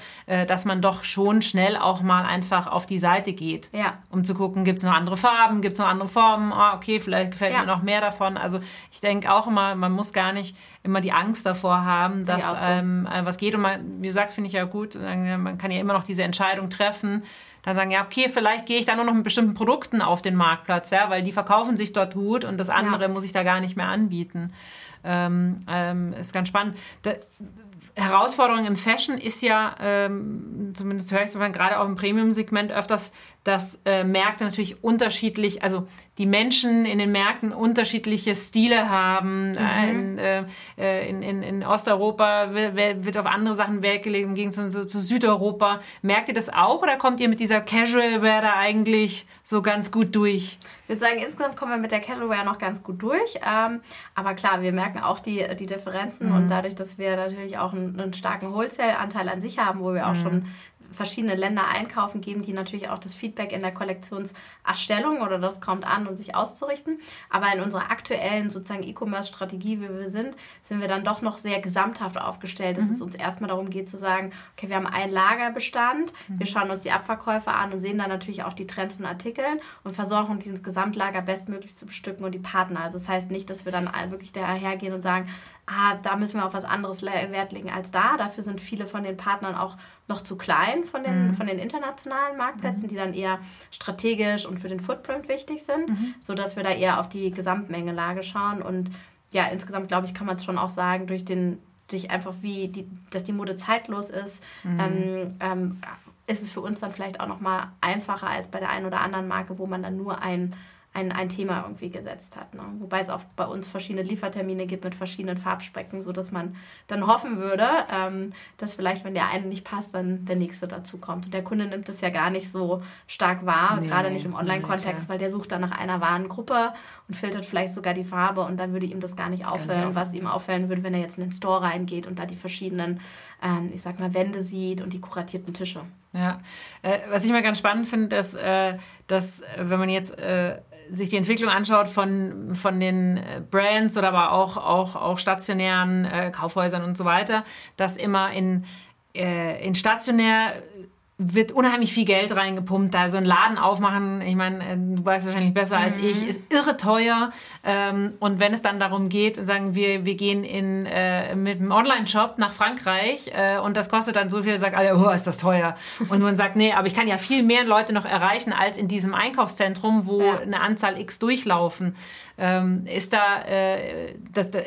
dass man doch schon schon schnell auch mal einfach auf die Seite geht, ja. um zu gucken, gibt es noch andere Farben, gibt es noch andere Formen, oh, okay, vielleicht gefällt ja. mir noch mehr davon. Also ich denke auch immer, man muss gar nicht immer die Angst davor haben, dass so. ähm, äh, was geht. Und man, wie du sagst, finde ich ja gut, man kann ja immer noch diese Entscheidung treffen, dann sagen, ja, okay, vielleicht gehe ich da nur noch mit bestimmten Produkten auf den Marktplatz, ja, weil die verkaufen sich dort gut und das andere ja. muss ich da gar nicht mehr anbieten. Ähm, ähm, ist ganz spannend. Da, Herausforderung im Fashion ist ja, ähm, zumindest höre ich es gerade auch im Premium-Segment öfters, dass äh, Märkte natürlich unterschiedlich, also die Menschen in den Märkten unterschiedliche Stile haben. Mhm. In, äh, äh in, in, in, Osteuropa wird auf andere Sachen Wert gelegt, im Gegensatz zu, zu, Südeuropa. Merkt ihr das auch oder kommt ihr mit dieser Casual Wear da eigentlich so ganz gut durch? Ich würde sagen, insgesamt kommen wir mit der Casual Wear noch ganz gut durch. Ähm, aber klar, wir merken auch die, die Differenzen mhm. und dadurch, dass wir natürlich auch einen, einen starken Wholesale-Anteil an sich haben, wo wir auch mhm. schon verschiedene Länder einkaufen, geben die natürlich auch das Feedback in der Kollektionserstellung oder das kommt an, um sich auszurichten. Aber in unserer aktuellen sozusagen E-Commerce-Strategie, wie wir sind, sind wir dann doch noch sehr gesamthaft aufgestellt, dass mhm. es uns erstmal darum geht zu sagen, okay, wir haben einen Lagerbestand, mhm. wir schauen uns die Abverkäufe an und sehen dann natürlich auch die Trends von Artikeln und versuchen dieses Gesamtlager bestmöglich zu bestücken und die Partner. Also das heißt nicht, dass wir dann wirklich dahergehen und sagen, ah, da müssen wir auf was anderes Wert legen als da. Dafür sind viele von den Partnern auch noch zu klein von den, mhm. von den internationalen Marktplätzen, mhm. die dann eher strategisch und für den Footprint wichtig sind, mhm. sodass wir da eher auf die Gesamtmengelage schauen. Und ja, insgesamt glaube ich, kann man es schon auch sagen, durch den, durch einfach wie, die, dass die Mode zeitlos ist, mhm. ähm, ähm, ist es für uns dann vielleicht auch nochmal einfacher als bei der einen oder anderen Marke, wo man dann nur ein ein, ein Thema irgendwie gesetzt hat. Ne? Wobei es auch bei uns verschiedene Liefertermine gibt mit verschiedenen Farbspecken, sodass man dann hoffen würde, ähm, dass vielleicht, wenn der eine nicht passt, dann der nächste dazu kommt. Und der Kunde nimmt das ja gar nicht so stark wahr, nee, gerade nicht im Online-Kontext, nee, weil der sucht dann nach einer Warengruppe und filtert vielleicht sogar die Farbe und dann würde ihm das gar nicht auffallen, genau. was ihm auffallen würde, wenn er jetzt in den Store reingeht und da die verschiedenen, ähm, ich sag mal, Wände sieht und die kuratierten Tische. Ja, äh, was ich mal ganz spannend finde, dass, äh, dass wenn man jetzt äh, sich die Entwicklung anschaut von, von den äh, Brands oder aber auch, auch, auch stationären äh, Kaufhäusern und so weiter, dass immer in, äh, in stationär wird unheimlich viel Geld reingepumpt. Da so einen Laden aufmachen, ich meine, äh, du weißt wahrscheinlich besser als mhm. ich, ist irre teuer. Ähm, und wenn es dann darum geht, sagen wir, wir gehen in, äh, mit einem Online-Shop nach Frankreich äh, und das kostet dann so viel, sagt alle, oh, ist das teuer. Und man sagt, nee, aber ich kann ja viel mehr Leute noch erreichen als in diesem Einkaufszentrum, wo ja. eine Anzahl X durchlaufen. Ähm, ist da,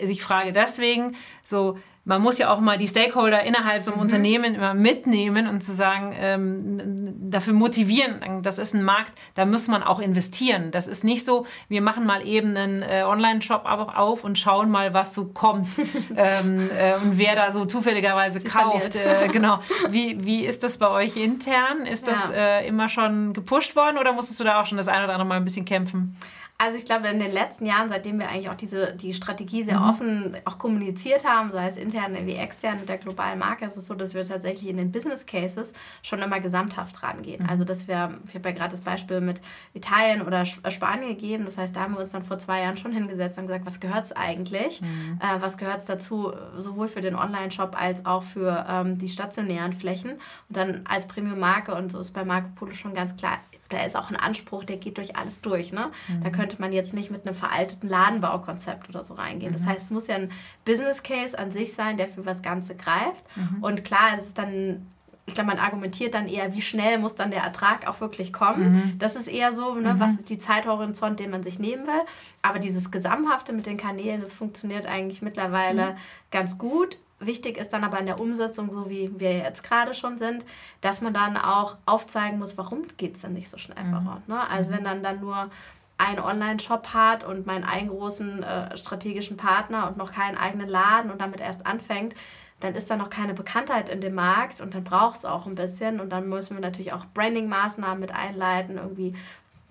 ich frage deswegen, so, man muss ja auch mal die Stakeholder innerhalb so einem mhm. Unternehmen immer mitnehmen und zu sagen, ähm, dafür motivieren. Das ist ein Markt, da muss man auch investieren. Das ist nicht so, wir machen mal eben einen äh, Online-Shop auf und schauen mal, was so kommt ähm, äh, und wer da so zufälligerweise Sie kauft. Äh, genau. Wie, wie ist das bei euch intern? Ist ja. das äh, immer schon gepusht worden oder musstest du da auch schon das eine oder andere Mal ein bisschen kämpfen? Also ich glaube, in den letzten Jahren, seitdem wir eigentlich auch diese, die Strategie sehr mhm. offen auch kommuniziert haben, sei es intern wie extern mit der globalen Marke, ist es so, dass wir tatsächlich in den Business Cases schon immer gesamthaft rangehen. Mhm. Also dass wir, ich habe ja gerade das Beispiel mit Italien oder äh, Spanien gegeben, das heißt, da haben wir uns dann vor zwei Jahren schon hingesetzt und gesagt, was gehört es eigentlich? Mhm. Äh, was gehört es dazu, sowohl für den Online-Shop als auch für ähm, die stationären Flächen? Und dann als Premium-Marke, und so ist bei Marco Polo schon ganz klar, da ist auch ein Anspruch, der geht durch alles durch. Ne? Mhm. Da könnte man jetzt nicht mit einem veralteten Ladenbaukonzept oder so reingehen. Mhm. Das heißt, es muss ja ein Business Case an sich sein, der für das Ganze greift. Mhm. Und klar, es ist dann ich glaube, man argumentiert dann eher, wie schnell muss dann der Ertrag auch wirklich kommen. Mhm. Das ist eher so, ne, mhm. was ist die Zeithorizont, den man sich nehmen will. Aber dieses Gesamthafte mit den Kanälen, das funktioniert eigentlich mittlerweile mhm. ganz gut. Wichtig ist dann aber in der Umsetzung, so wie wir jetzt gerade schon sind, dass man dann auch aufzeigen muss, warum geht es dann nicht so schnell mhm. voran. Ne? Also wenn dann dann nur ein Online-Shop hat und meinen einen großen äh, strategischen Partner und noch keinen eigenen Laden und damit erst anfängt, dann ist da noch keine Bekanntheit in dem Markt und dann braucht es auch ein bisschen und dann müssen wir natürlich auch Branding-Maßnahmen mit einleiten, irgendwie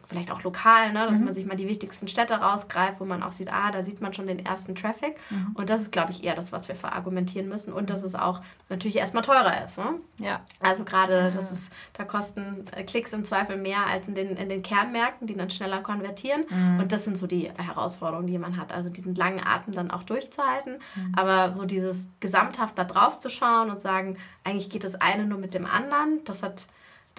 vielleicht auch lokal, ne, dass mhm. man sich mal die wichtigsten Städte rausgreift, wo man auch sieht, ah, da sieht man schon den ersten Traffic. Mhm. Und das ist, glaube ich, eher das, was wir verargumentieren müssen. Und dass es auch natürlich erstmal teurer ist. Ne? Ja. Also gerade, ja. das ist, da kosten äh, Klicks im Zweifel mehr als in den, in den Kernmärkten, die dann schneller konvertieren. Mhm. Und das sind so die Herausforderungen, die man hat. Also diesen langen Atem dann auch durchzuhalten. Mhm. Aber so dieses gesamthaft da drauf zu schauen und sagen, eigentlich geht das eine nur mit dem anderen, das hat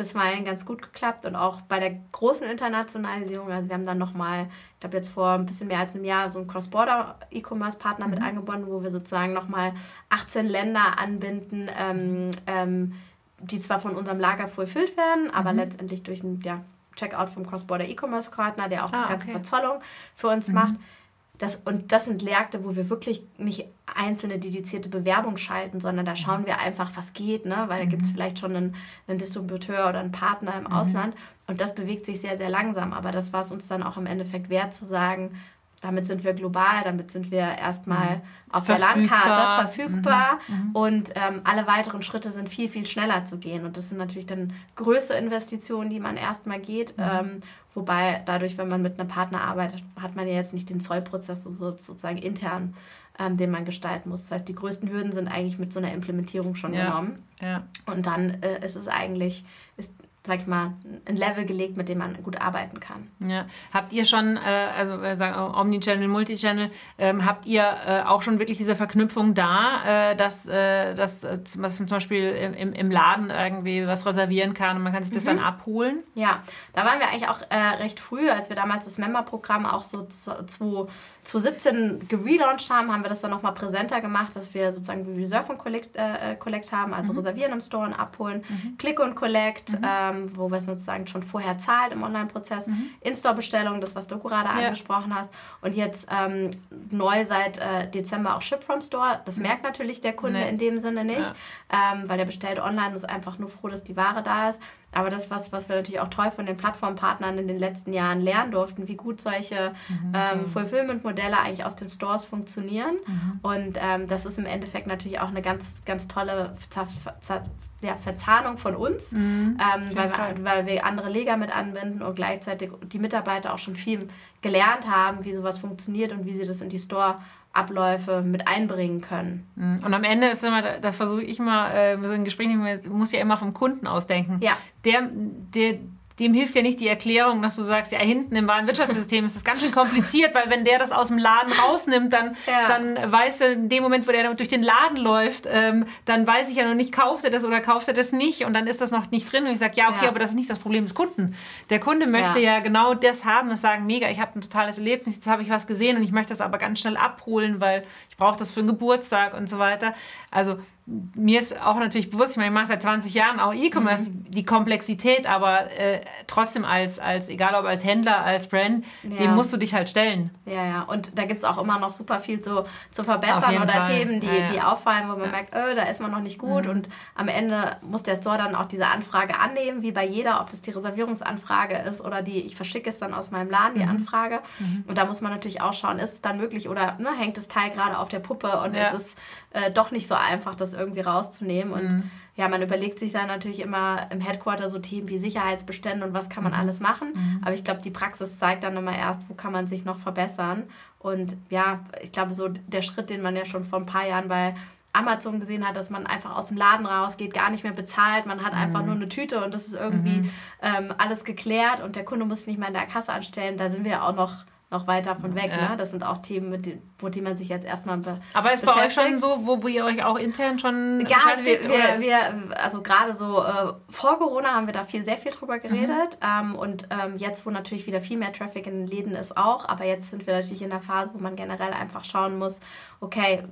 bisweilen ganz gut geklappt und auch bei der großen Internationalisierung, also wir haben dann nochmal, ich glaube jetzt vor ein bisschen mehr als einem Jahr so einen Cross-Border-E-Commerce-Partner mhm. mit angebunden, wo wir sozusagen nochmal 18 Länder anbinden, ähm, ähm, die zwar von unserem Lager fulfilled werden, aber mhm. letztendlich durch einen ja, Checkout vom Cross-Border E-Commerce-Partner, der auch ah, das ganze okay. Verzollung für uns mhm. macht. Das, und das sind Märkte, wo wir wirklich nicht einzelne dedizierte Bewerbungen schalten, sondern da schauen wir einfach, was geht, ne? weil da gibt es mhm. vielleicht schon einen, einen, Distributeur oder einen Partner im mhm. Ausland und das bewegt sich sehr, sehr langsam. Aber das war es uns dann auch im Endeffekt wert zu sagen, damit sind wir global, damit sind wir erstmal mhm. auf verfügbar. der Landkarte verfügbar mhm. mhm. und ähm, alle weiteren Schritte sind viel, viel schneller zu gehen. Und das sind natürlich dann größere Investitionen, die man erstmal geht. Mhm. Ähm, wobei dadurch, wenn man mit einem Partner arbeitet, hat man ja jetzt nicht den Zollprozess so, sozusagen intern, ähm, den man gestalten muss. Das heißt, die größten Hürden sind eigentlich mit so einer Implementierung schon ja. genommen. Ja. Und dann äh, ist es eigentlich, ist sag ich mal, ein Level gelegt, mit dem man gut arbeiten kann. Ja. Habt ihr schon, äh, also wir sagen Omnichannel, Multichannel, ähm, habt ihr äh, auch schon wirklich diese Verknüpfung da, äh, dass, äh, dass, äh, dass man zum Beispiel im, im Laden irgendwie was reservieren kann und man kann sich das mhm. dann abholen? Ja, da waren wir eigentlich auch äh, recht früh, als wir damals das Member-Programm auch so 2017 gelauncht haben, haben wir das dann nochmal präsenter gemacht, dass wir sozusagen wie Reserve und Collect, Collect haben, also mhm. reservieren im Store und abholen, mhm. Click und Collect, mhm ähm, wo wir sozusagen schon vorher zahlt im Online-Prozess. Mhm. In-Store-Bestellung, das, was du gerade ja. angesprochen hast. Und jetzt ähm, neu seit äh, Dezember auch Ship from Store. Das mhm. merkt natürlich der Kunde nee. in dem Sinne nicht, ja. ähm, weil der bestellt online und ist einfach nur froh, dass die Ware da ist. Aber das, was, was wir natürlich auch toll von den Plattformpartnern in den letzten Jahren lernen durften, wie gut solche mhm. ähm, Fulfillment-Modelle eigentlich aus den Stores funktionieren. Mhm. Und ähm, das ist im Endeffekt natürlich auch eine ganz, ganz tolle ja, Verzahnung von uns, mhm, ähm, weil, wir, weil wir andere Leger mit anbinden und gleichzeitig die Mitarbeiter auch schon viel gelernt haben, wie sowas funktioniert und wie sie das in die Store-Abläufe mit einbringen können. Mhm. Und am Ende ist immer, das versuche ich immer, äh, so ein Gespräch, muss ja immer vom Kunden ausdenken. Ja. Der, der, dem hilft ja nicht die Erklärung, dass du sagst, ja, hinten im Warenwirtschaftssystem ist das ganz schön kompliziert, weil wenn der das aus dem Laden rausnimmt, dann, ja. dann weiß er in dem Moment, wo der durch den Laden läuft, ähm, dann weiß ich ja noch nicht, kauft er das oder kauft er das nicht und dann ist das noch nicht drin und ich sage, ja, okay, ja. aber das ist nicht das Problem des Kunden. Der Kunde möchte ja, ja genau das haben, das sagen, mega, ich habe ein totales Erlebnis, jetzt habe ich was gesehen und ich möchte das aber ganz schnell abholen, weil brauche das für einen Geburtstag und so weiter. Also mir ist auch natürlich bewusst, ich meine, ich mache seit 20 Jahren auch E-Commerce, mhm. die Komplexität, aber äh, trotzdem als, als, egal ob als Händler, als Brand, ja. dem musst du dich halt stellen. Ja, ja. Und da gibt es auch immer noch super viel zu, zu verbessern oder Fall. Themen, die, ja, ja. die auffallen, wo man merkt, oh, da ist man noch nicht gut. Mhm. Und am Ende muss der Store dann auch diese Anfrage annehmen, wie bei jeder, ob das die Reservierungsanfrage ist oder die, ich verschicke es dann aus meinem Laden, die mhm. Anfrage. Mhm. Und da muss man natürlich auch schauen, ist es dann möglich oder ne, hängt das Teil gerade auf der Puppe und ist es äh, doch nicht so einfach, das irgendwie rauszunehmen. Und mhm. ja, man überlegt sich dann natürlich immer im Headquarter so Themen wie Sicherheitsbestände und was kann man mhm. alles machen. Mhm. Aber ich glaube, die Praxis zeigt dann immer erst, wo kann man sich noch verbessern. Und ja, ich glaube, so der Schritt, den man ja schon vor ein paar Jahren bei Amazon gesehen hat, dass man einfach aus dem Laden rausgeht, gar nicht mehr bezahlt, man hat einfach mhm. nur eine Tüte und das ist irgendwie mhm. ähm, alles geklärt und der Kunde muss sich nicht mehr in der Kasse anstellen. Da sind wir ja auch noch noch weiter von weg. Ja. Ne? Das sind auch Themen, mit denen, wo die man sich jetzt erstmal be Aber ist bei euch schon so, wo, wo ihr euch auch intern schon ja, also beschäftigt? Wir, wir, wir, also gerade so äh, vor Corona haben wir da viel, sehr viel drüber geredet. Mhm. Ähm, und ähm, jetzt, wo natürlich wieder viel mehr Traffic in den Läden ist, auch. Aber jetzt sind wir natürlich in der Phase, wo man generell einfach schauen muss, okay,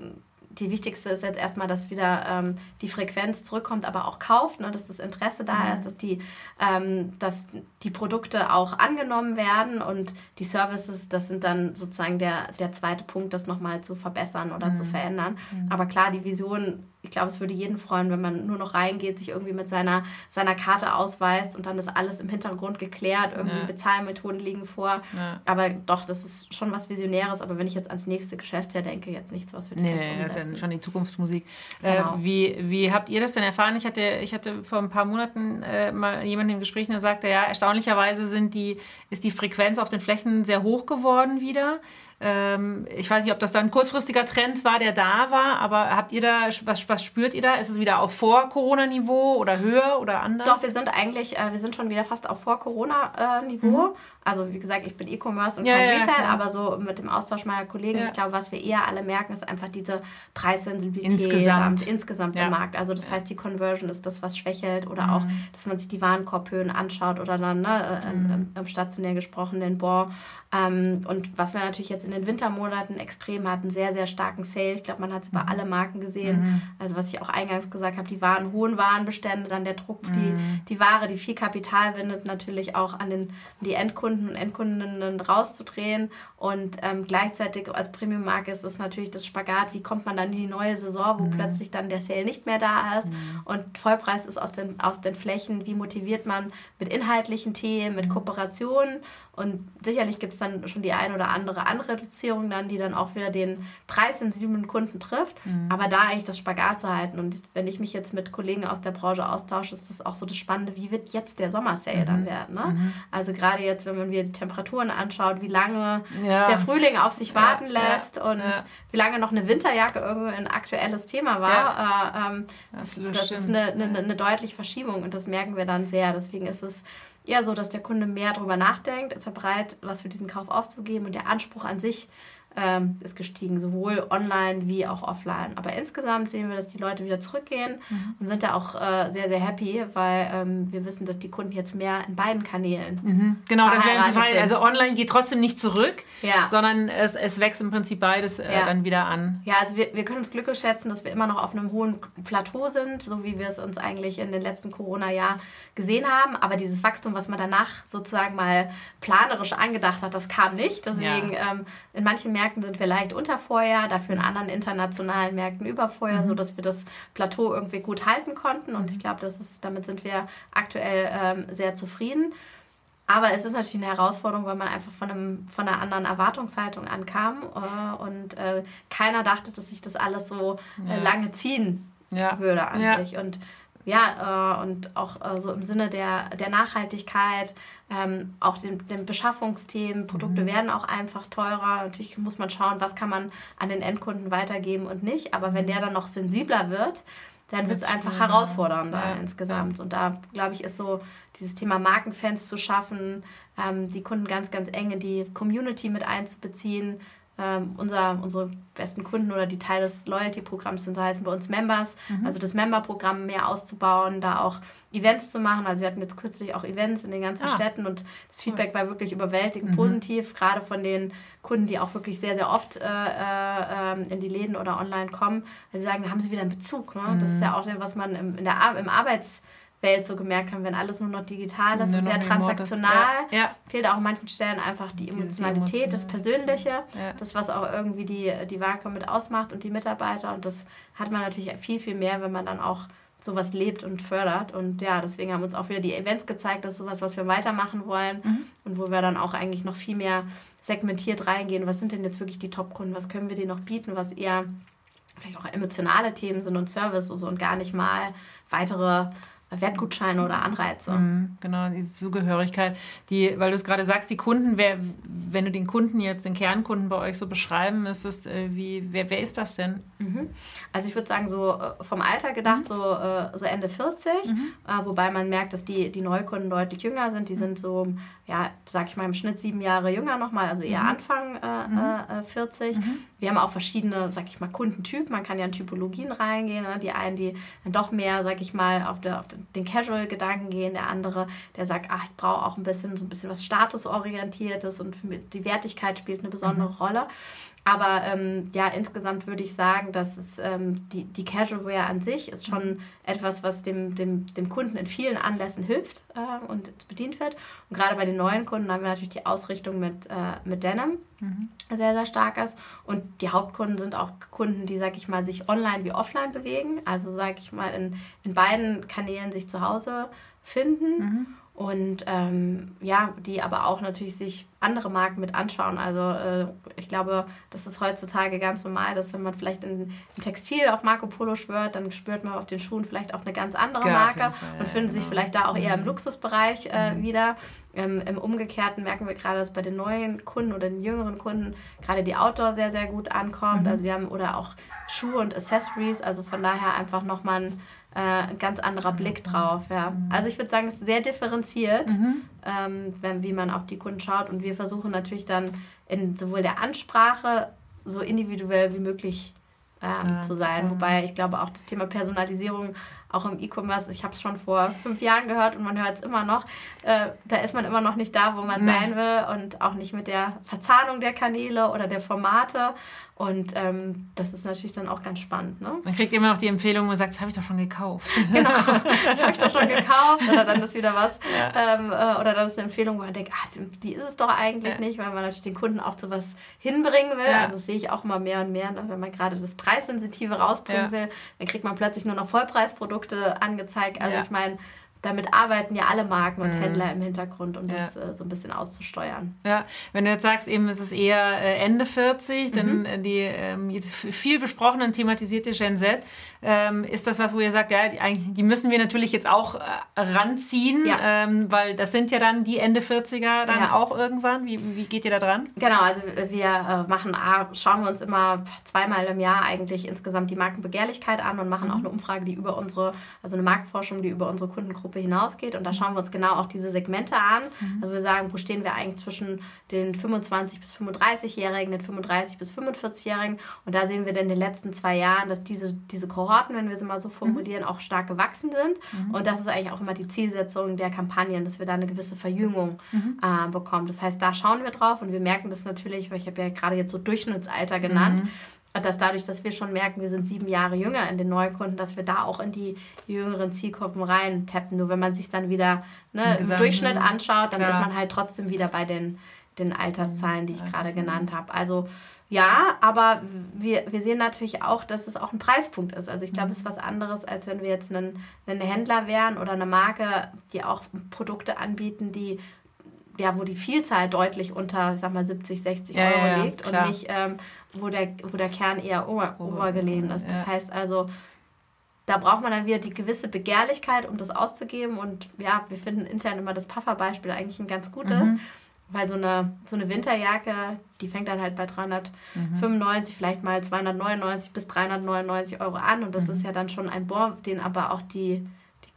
die wichtigste ist jetzt erstmal, dass wieder ähm, die Frequenz zurückkommt, aber auch kauft, ne, dass das Interesse da mhm. ist, dass die, ähm, dass die Produkte auch angenommen werden und die Services, das sind dann sozusagen der, der zweite Punkt, das nochmal zu verbessern oder mhm. zu verändern. Mhm. Aber klar, die Vision ich glaube, es würde jeden freuen, wenn man nur noch reingeht, sich irgendwie mit seiner, seiner Karte ausweist und dann ist alles im Hintergrund geklärt, irgendwie ja. Bezahlmethoden liegen vor. Ja. Aber doch, das ist schon was Visionäres. Aber wenn ich jetzt ans nächste Geschäftsjahr denke, jetzt nichts, was wir Nee, nee das ist ja schon die Zukunftsmusik. Äh, genau. Äh, wie, wie habt ihr das denn erfahren? Ich hatte, ich hatte vor ein paar Monaten äh, mal jemanden im Gespräch, der sagte, ja, erstaunlicherweise sind die, ist die Frequenz auf den Flächen sehr hoch geworden wieder. Ähm, ich weiß nicht, ob das dann ein kurzfristiger Trend war, der da war, aber habt ihr da, was, was spürt ihr da? Ist es wieder auf Vor-Corona-Niveau oder höher oder anders? Doch, wir sind eigentlich, äh, wir sind schon wieder fast auf Vor-Corona-Niveau. Mhm. Also wie gesagt, ich bin E-Commerce und ja, kein ja, Retail, ja, aber so mit dem Austausch meiner Kollegen, ich glaube, was wir eher alle merken, ist einfach diese Preissensibilität insgesamt, insgesamt im Markt. Also das heißt, die Conversion ist das, was schwächelt oder mhm. auch, dass man sich die Warenkorbhöhen anschaut oder dann ne, äh, mhm. im, im, stationär gesprochen den Bon. Ähm, und was wir natürlich jetzt in den Wintermonaten extrem hatten, sehr, sehr starken Sale. Ich glaube, man hat es über mhm. alle Marken gesehen. Mhm. Also was ich auch eingangs gesagt habe, die waren hohen Warenbestände, dann der Druck, die, mhm. die Ware, die viel Kapital windet, natürlich auch an den, die Endkunden Endkunden und Endkundinnen rauszudrehen. Und ähm, gleichzeitig als Premium-Marke ist es natürlich das Spagat, wie kommt man dann in die neue Saison, wo mhm. plötzlich dann der Sale nicht mehr da ist mhm. und Vollpreis ist aus den, aus den Flächen, wie motiviert man mit inhaltlichen Themen, mit mhm. Kooperationen und sicherlich gibt es dann schon die ein oder andere Anreduzierung dann, die dann auch wieder den preissensiblen Kunden trifft, mhm. aber da eigentlich das Spagat zu halten und wenn ich mich jetzt mit Kollegen aus der Branche austausche, ist das auch so das Spannende, wie wird jetzt der Sommersale mhm. dann werden, ne? Mhm. Also gerade jetzt, wenn man man wieder die Temperaturen anschaut, wie lange ja. Der Frühling auf sich warten ja, lässt ja, und wie lange noch eine Winterjacke irgendwie ein aktuelles Thema war. Äh, ähm, das, das, das ist eine, eine, eine deutliche Verschiebung und das merken wir dann sehr. Deswegen ist es eher so, dass der Kunde mehr darüber nachdenkt, ist er bereit, was für diesen Kauf aufzugeben und der Anspruch an sich ähm, ist gestiegen, sowohl online wie auch offline. Aber insgesamt sehen wir, dass die Leute wieder zurückgehen mhm. und sind da auch äh, sehr, sehr happy, weil ähm, wir wissen, dass die Kunden jetzt mehr in beiden Kanälen. Mhm. Genau, das wäre Frage. Also online geht trotzdem nicht zurück, ja. sondern es, es wächst im Prinzip beides äh, ja. dann wieder an. Ja, also wir, wir können uns glücklich schätzen, dass wir immer noch auf einem hohen Plateau sind, so wie wir es uns eigentlich in den letzten Corona-Jahr gesehen haben. Aber dieses Wachstum, was man danach sozusagen mal planerisch angedacht hat, das kam nicht. Deswegen ja. ähm, in manchen Märkten sind wir leicht unter Vorjahr, dafür in anderen internationalen Märkten über Vorjahr, mhm. sodass wir das Plateau irgendwie gut halten konnten. Und ich glaube, damit sind wir aktuell ähm, sehr zufrieden. Aber es ist natürlich eine Herausforderung, weil man einfach von, einem, von einer anderen Erwartungshaltung ankam äh, und äh, keiner dachte, dass sich das alles so äh, lange ziehen ja. würde an ja. sich. Und ja, äh, und auch äh, so im Sinne der, der Nachhaltigkeit, ähm, auch den, den Beschaffungsthemen, Produkte mhm. werden auch einfach teurer. Natürlich muss man schauen, was kann man an den Endkunden weitergeben und nicht. Aber wenn der dann noch sensibler wird, dann wird es einfach herausfordernder ja. insgesamt. Und da, glaube ich, ist so dieses Thema Markenfans zu schaffen, ähm, die Kunden ganz, ganz eng in die Community mit einzubeziehen, ähm, unser, unsere besten Kunden oder die Teil des Loyalty-Programms sind, da heißen bei uns Members, mhm. also das Member-Programm mehr auszubauen, da auch Events zu machen. Also wir hatten jetzt kürzlich auch Events in den ganzen ah. Städten und das Feedback war wirklich überwältigend mhm. positiv, gerade von den Kunden, die auch wirklich sehr, sehr oft äh, äh, ähm, in die Läden oder online kommen. Weil sie sagen, da haben sie wieder einen Bezug. Ne? Mhm. Das ist mhm. ja auch was man im, in der, im Arbeits- Welt so gemerkt haben, wenn alles nur noch digital ist nur und sehr transaktional, ja, ja. fehlt auch an manchen Stellen einfach die Emotionalität, die das Persönliche, ja. das, was auch irgendwie die, die Marke mit ausmacht und die Mitarbeiter. Und das hat man natürlich viel, viel mehr, wenn man dann auch sowas lebt und fördert. Und ja, deswegen haben uns auch wieder die Events gezeigt, dass sowas, was wir weitermachen wollen mhm. und wo wir dann auch eigentlich noch viel mehr segmentiert reingehen. Was sind denn jetzt wirklich die Top-Kunden? Was können wir denen noch bieten, was eher vielleicht auch emotionale Themen sind und Service und, so und gar nicht mal weitere Wertgutscheine oder Anreize. Mhm, genau, die Zugehörigkeit. Die, weil du es gerade sagst, die Kunden, wer, wenn du den Kunden jetzt, den Kernkunden bei euch so beschreiben müsstest, äh, wie, wer, wer ist das denn? Mhm. Also ich würde sagen, so äh, vom Alter gedacht, mhm. so, äh, so Ende 40, mhm. wobei man merkt, dass die, die Neukunden deutlich jünger sind. Die mhm. sind so, ja, sag ich mal, im Schnitt sieben Jahre jünger nochmal, also eher mhm. Anfang äh, 40. Wir haben auch verschiedene, sag ich mal, Kundentypen. Man kann ja in Typologien reingehen. Ne? Die einen, die dann doch mehr, sag ich mal, auf, der, auf den Casual-Gedanken gehen. Der andere, der sagt, ach, ich brauche auch ein bisschen so ein bisschen was Statusorientiertes und die Wertigkeit spielt eine besondere mhm. Rolle. Aber ähm, ja, insgesamt würde ich sagen, dass es ähm, die, die Casual Wear an sich ist schon etwas, was dem, dem, dem Kunden in vielen Anlässen hilft äh, und bedient wird. Und gerade bei den neuen Kunden haben wir natürlich die Ausrichtung mit, äh, mit Denim mhm. sehr, sehr stark ist. Und die Hauptkunden sind auch Kunden, die, sag ich mal, sich online wie offline bewegen. Also, sag ich mal, in, in beiden Kanälen sich zu Hause finden. Mhm und ähm, ja, die aber auch natürlich sich andere Marken mit anschauen. Also äh, ich glaube, das ist heutzutage ganz normal, dass wenn man vielleicht in, in, Textil auf Marco Polo schwört, dann spürt man auf den Schuhen vielleicht auch eine ganz andere ja, Marke und findet sich genau. vielleicht da auch eher im mhm. Luxusbereich äh, mhm. wieder. Ähm, Im Umgekehrten merken wir gerade, dass bei den neuen Kunden oder den jüngeren Kunden gerade die Outdoor sehr, sehr gut ankommt. Mhm. Also sie haben oder auch Schuhe und Accessories, also von daher einfach nochmal ein äh, ein ganz anderer Blick drauf. Ja. Mhm. Also ich würde sagen, es ist sehr differenziert, mhm. ähm, wenn, wie man auf die Kunden schaut. Und wir versuchen natürlich dann in sowohl der Ansprache so individuell wie möglich ähm, ja, zu sein. Wobei ich glaube auch das Thema Personalisierung auch im E-Commerce, ich habe es schon vor fünf Jahren gehört und man hört es immer noch, äh, da ist man immer noch nicht da, wo man nee. sein will und auch nicht mit der Verzahnung der Kanäle oder der Formate. Und ähm, das ist natürlich dann auch ganz spannend. Ne? Man kriegt immer noch die Empfehlung, man sagt, das habe ich doch schon gekauft. Genau, das habe ich doch schon gekauft. Oder dann ist wieder was. Ja. Ähm, äh, oder dann ist eine Empfehlung, wo man denkt, ah, die ist es doch eigentlich ja. nicht, weil man natürlich den Kunden auch zu was hinbringen will. Ja. Also das sehe ich auch immer mehr und mehr, ne? wenn man gerade das Preissensitive rausbringen will, dann kriegt man plötzlich nur noch Vollpreisprodukte angezeigt. Also ich meine, damit arbeiten ja alle Marken und mhm. Händler im Hintergrund, um das äh, so ein bisschen auszusteuern. Ja, wenn du jetzt sagst, eben ist es eher äh, Ende 40, mhm. dann äh, die ähm, jetzt viel besprochene und thematisierte Gen Z, ähm, ist das was, wo ihr sagt, ja, die, die müssen wir natürlich jetzt auch äh, ranziehen, ja. ähm, weil das sind ja dann die Ende 40er dann ja. auch irgendwann. Wie, wie geht ihr da dran? Genau, also wir äh, machen, schauen wir uns immer zweimal im Jahr eigentlich insgesamt die Markenbegehrlichkeit an und machen mhm. auch eine Umfrage, die über unsere, also eine Marktforschung, die über unsere Kundengruppe Zielgruppe hinausgeht. Und da schauen wir uns genau auch diese Segmente an. Mhm. Also wir sagen, wo stehen wir eigentlich zwischen den 25- bis 35-Jährigen, den 35- bis 45-Jährigen. Und da sehen wir in den letzten zwei Jahren, dass diese, diese Kohorten, wenn wir sie mal so formulieren, mhm. auch stark gewachsen sind. Mhm. Und das ist eigentlich auch immer die Zielsetzung der Kampagnen, dass wir da eine gewisse Verjüngung äh, bekommen. Das heißt, da schauen wir drauf und wir merken das natürlich, weil ich habe ja gerade jetzt so Durchschnittsalter genannt. Mhm dass dadurch, dass wir schon merken, wir sind sieben Jahre jünger in den Neukunden, dass wir da auch in die jüngeren Zielgruppen rein tappen. Nur wenn man sich dann wieder ne, im Durchschnitt anschaut, dann Klar. ist man halt trotzdem wieder bei den, den Alterszahlen, die ich gerade genannt habe. Also ja, aber wir, wir sehen natürlich auch, dass es auch ein Preispunkt ist. Also ich glaube, es ist was anderes, als wenn wir jetzt ein Händler wären oder eine Marke, die auch Produkte anbieten, die ja, wo die Vielzahl deutlich unter, ich sag mal, 70, 60 ja, Euro ja, liegt klar. und nicht, ähm, wo, der, wo der Kern eher ober, obergelegen ist. Das heißt also, da braucht man dann wieder die gewisse Begehrlichkeit, um das auszugeben. Und ja, wir finden intern immer das Puffer-Beispiel eigentlich ein ganz gutes. Mhm. Weil so eine, so eine Winterjacke, die fängt dann halt bei 395, mhm. vielleicht mal 299 bis 399 Euro an. Und das mhm. ist ja dann schon ein Bon, den aber auch die,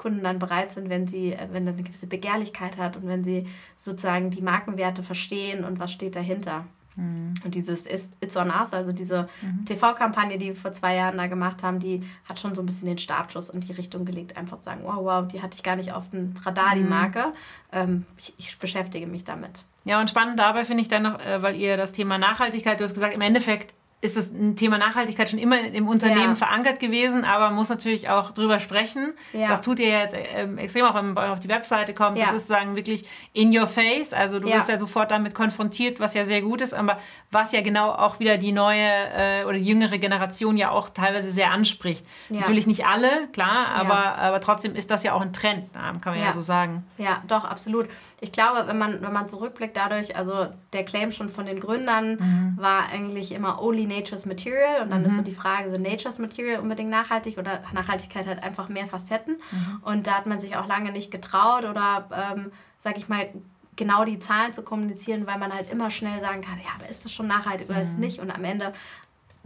Kunden dann bereit sind, wenn sie, äh, wenn er eine gewisse Begehrlichkeit hat und wenn sie sozusagen die Markenwerte verstehen und was steht dahinter. Mhm. Und dieses It's on Us, also diese mhm. TV-Kampagne, die wir vor zwei Jahren da gemacht haben, die hat schon so ein bisschen den Startschuss in die Richtung gelegt. Einfach zu sagen, wow, wow, die hatte ich gar nicht auf dem Radar, die mhm. Marke. Ähm, ich, ich beschäftige mich damit. Ja, und spannend dabei finde ich dann noch, äh, weil ihr das Thema Nachhaltigkeit, du hast gesagt, im Endeffekt ist das ein Thema Nachhaltigkeit schon immer im Unternehmen ja. verankert gewesen, aber man muss natürlich auch drüber sprechen. Ja. Das tut ihr jetzt ähm, extrem, auch wenn man auf die Webseite kommt. Ja. Das ist sozusagen wirklich in your face. Also du wirst ja sofort damit konfrontiert, was ja sehr gut ist, aber was ja genau auch wieder die neue äh, oder die jüngere Generation ja auch teilweise sehr anspricht. Natürlich nicht alle, klar, aber, aber trotzdem ist das ja auch ein Trend, kann man ja, so sagen. Ja, doch, absolut. Ich glaube, wenn man, wenn man zurückblickt dadurch, also der Claim schon von den Gründern mhm. war eigentlich immer only Nature's Material. Und dann mhm. ist so die Frage, so Nature's Material unbedingt nachhaltig oder Nachhaltigkeit hat einfach mehr Facetten. Mhm. Und da hat man sich auch lange nicht getraut oder, ähm, sag ich mal, genau die Zahlen zu kommunizieren, weil man halt immer schnell sagen kann, ja, aber ist das schon nachhaltig oder ist es mhm. nicht? Und am Ende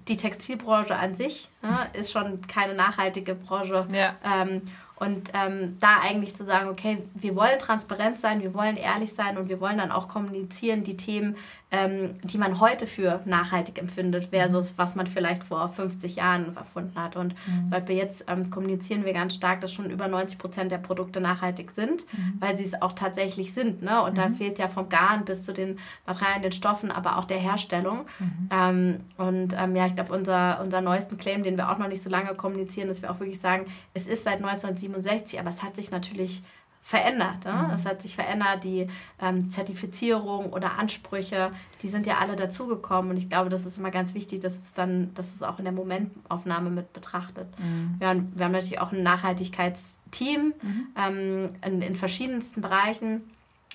die Textilbranche an sich ne, ist schon keine nachhaltige Branche. Ja. Ähm, und ähm, da eigentlich zu sagen, okay, wir wollen transparent sein, wir wollen ehrlich sein und wir wollen dann auch kommunizieren, die Themen, ähm, die man heute für nachhaltig empfindet, versus was man vielleicht vor 50 Jahren erfunden hat. Und mhm. weil wir jetzt ähm, kommunizieren wir ganz stark, dass schon über 90 Prozent der Produkte nachhaltig sind, mhm. weil sie es auch tatsächlich sind. Ne? Und mhm. da fehlt ja vom Garn bis zu den Materialien, den Stoffen, aber auch der Herstellung. Mhm. Ähm, und ähm, ja, ich glaube, unser, unser neuesten Claim, den wir auch noch nicht so lange kommunizieren, dass wir auch wirklich sagen, es ist seit 1967, aber es hat sich natürlich verändert. Ne? Mhm. Es hat sich verändert, die ähm, Zertifizierung oder Ansprüche, die sind ja alle dazugekommen und ich glaube, das ist immer ganz wichtig, dass es dann, dass es auch in der Momentaufnahme mit betrachtet. Mhm. Ja, wir haben natürlich auch ein Nachhaltigkeitsteam mhm. ähm, in, in verschiedensten Bereichen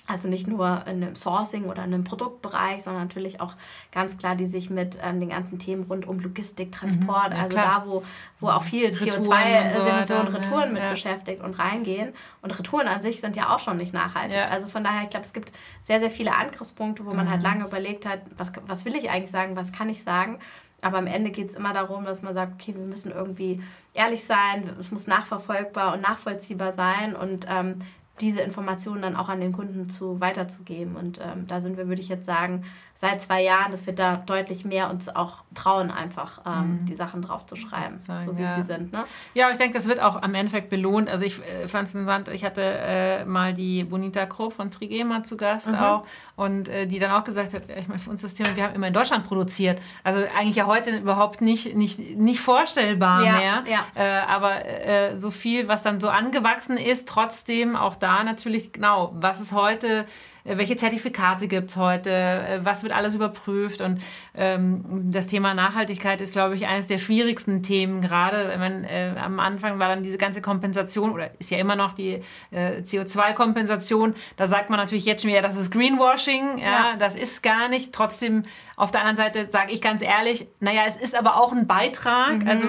also nicht nur in einem Sourcing oder in einem Produktbereich, sondern natürlich auch ganz klar, die sich mit ähm, den ganzen Themen rund um Logistik, Transport, mhm, ja, also klar. da, wo, wo auch viel CO2-Emissionen, so Retouren ja, mit ja. beschäftigt und reingehen. Und Retouren an sich sind ja auch schon nicht nachhaltig. Also von daher, ich glaube, es gibt sehr, sehr viele Angriffspunkte, wo man halt mhm. halt lange überlegt hat, was, was will ich eigentlich sagen, was kann ich sagen. Aber am Ende geht es immer darum, dass man sagt, okay, wir müssen irgendwie ehrlich sein, es muss nachverfolgbar und nachvollziehbar sein und ähm, diese Informationen dann auch an den Kunden zu weiterzugeben. Und ähm, da sind wir, würde ich jetzt sagen, seit zwei Jahren, dass wir da deutlich mehr uns auch trauen, einfach ähm, mhm. die Sachen drauf zu schreiben, sagen, so wie ja. sie sind. Ne? Ja, ich denke, das wird auch am Endeffekt belohnt. Also ich äh, fand es interessant, ich hatte äh, mal die Bonita Kroh von Trigema zu Gast mhm. auch und äh, die dann auch gesagt hat, ich meine, für uns das Thema, wir haben immer in Deutschland produziert. Also eigentlich ja heute überhaupt nicht, nicht, nicht vorstellbar ja, mehr. Ja. Äh, aber äh, so viel, was dann so angewachsen ist, trotzdem auch da natürlich, genau, was ist heute welche Zertifikate gibt es heute, äh, was wird alles überprüft. Und ähm, das Thema Nachhaltigkeit ist, glaube ich, eines der schwierigsten Themen gerade. Wenn man, äh, am Anfang war dann diese ganze Kompensation oder ist ja immer noch die äh, CO2-Kompensation. Da sagt man natürlich jetzt schon wieder, das ist Greenwashing. Ja, ja. Das ist gar nicht. Trotzdem, auf der anderen Seite sage ich ganz ehrlich, naja, es ist aber auch ein Beitrag. Mhm. Also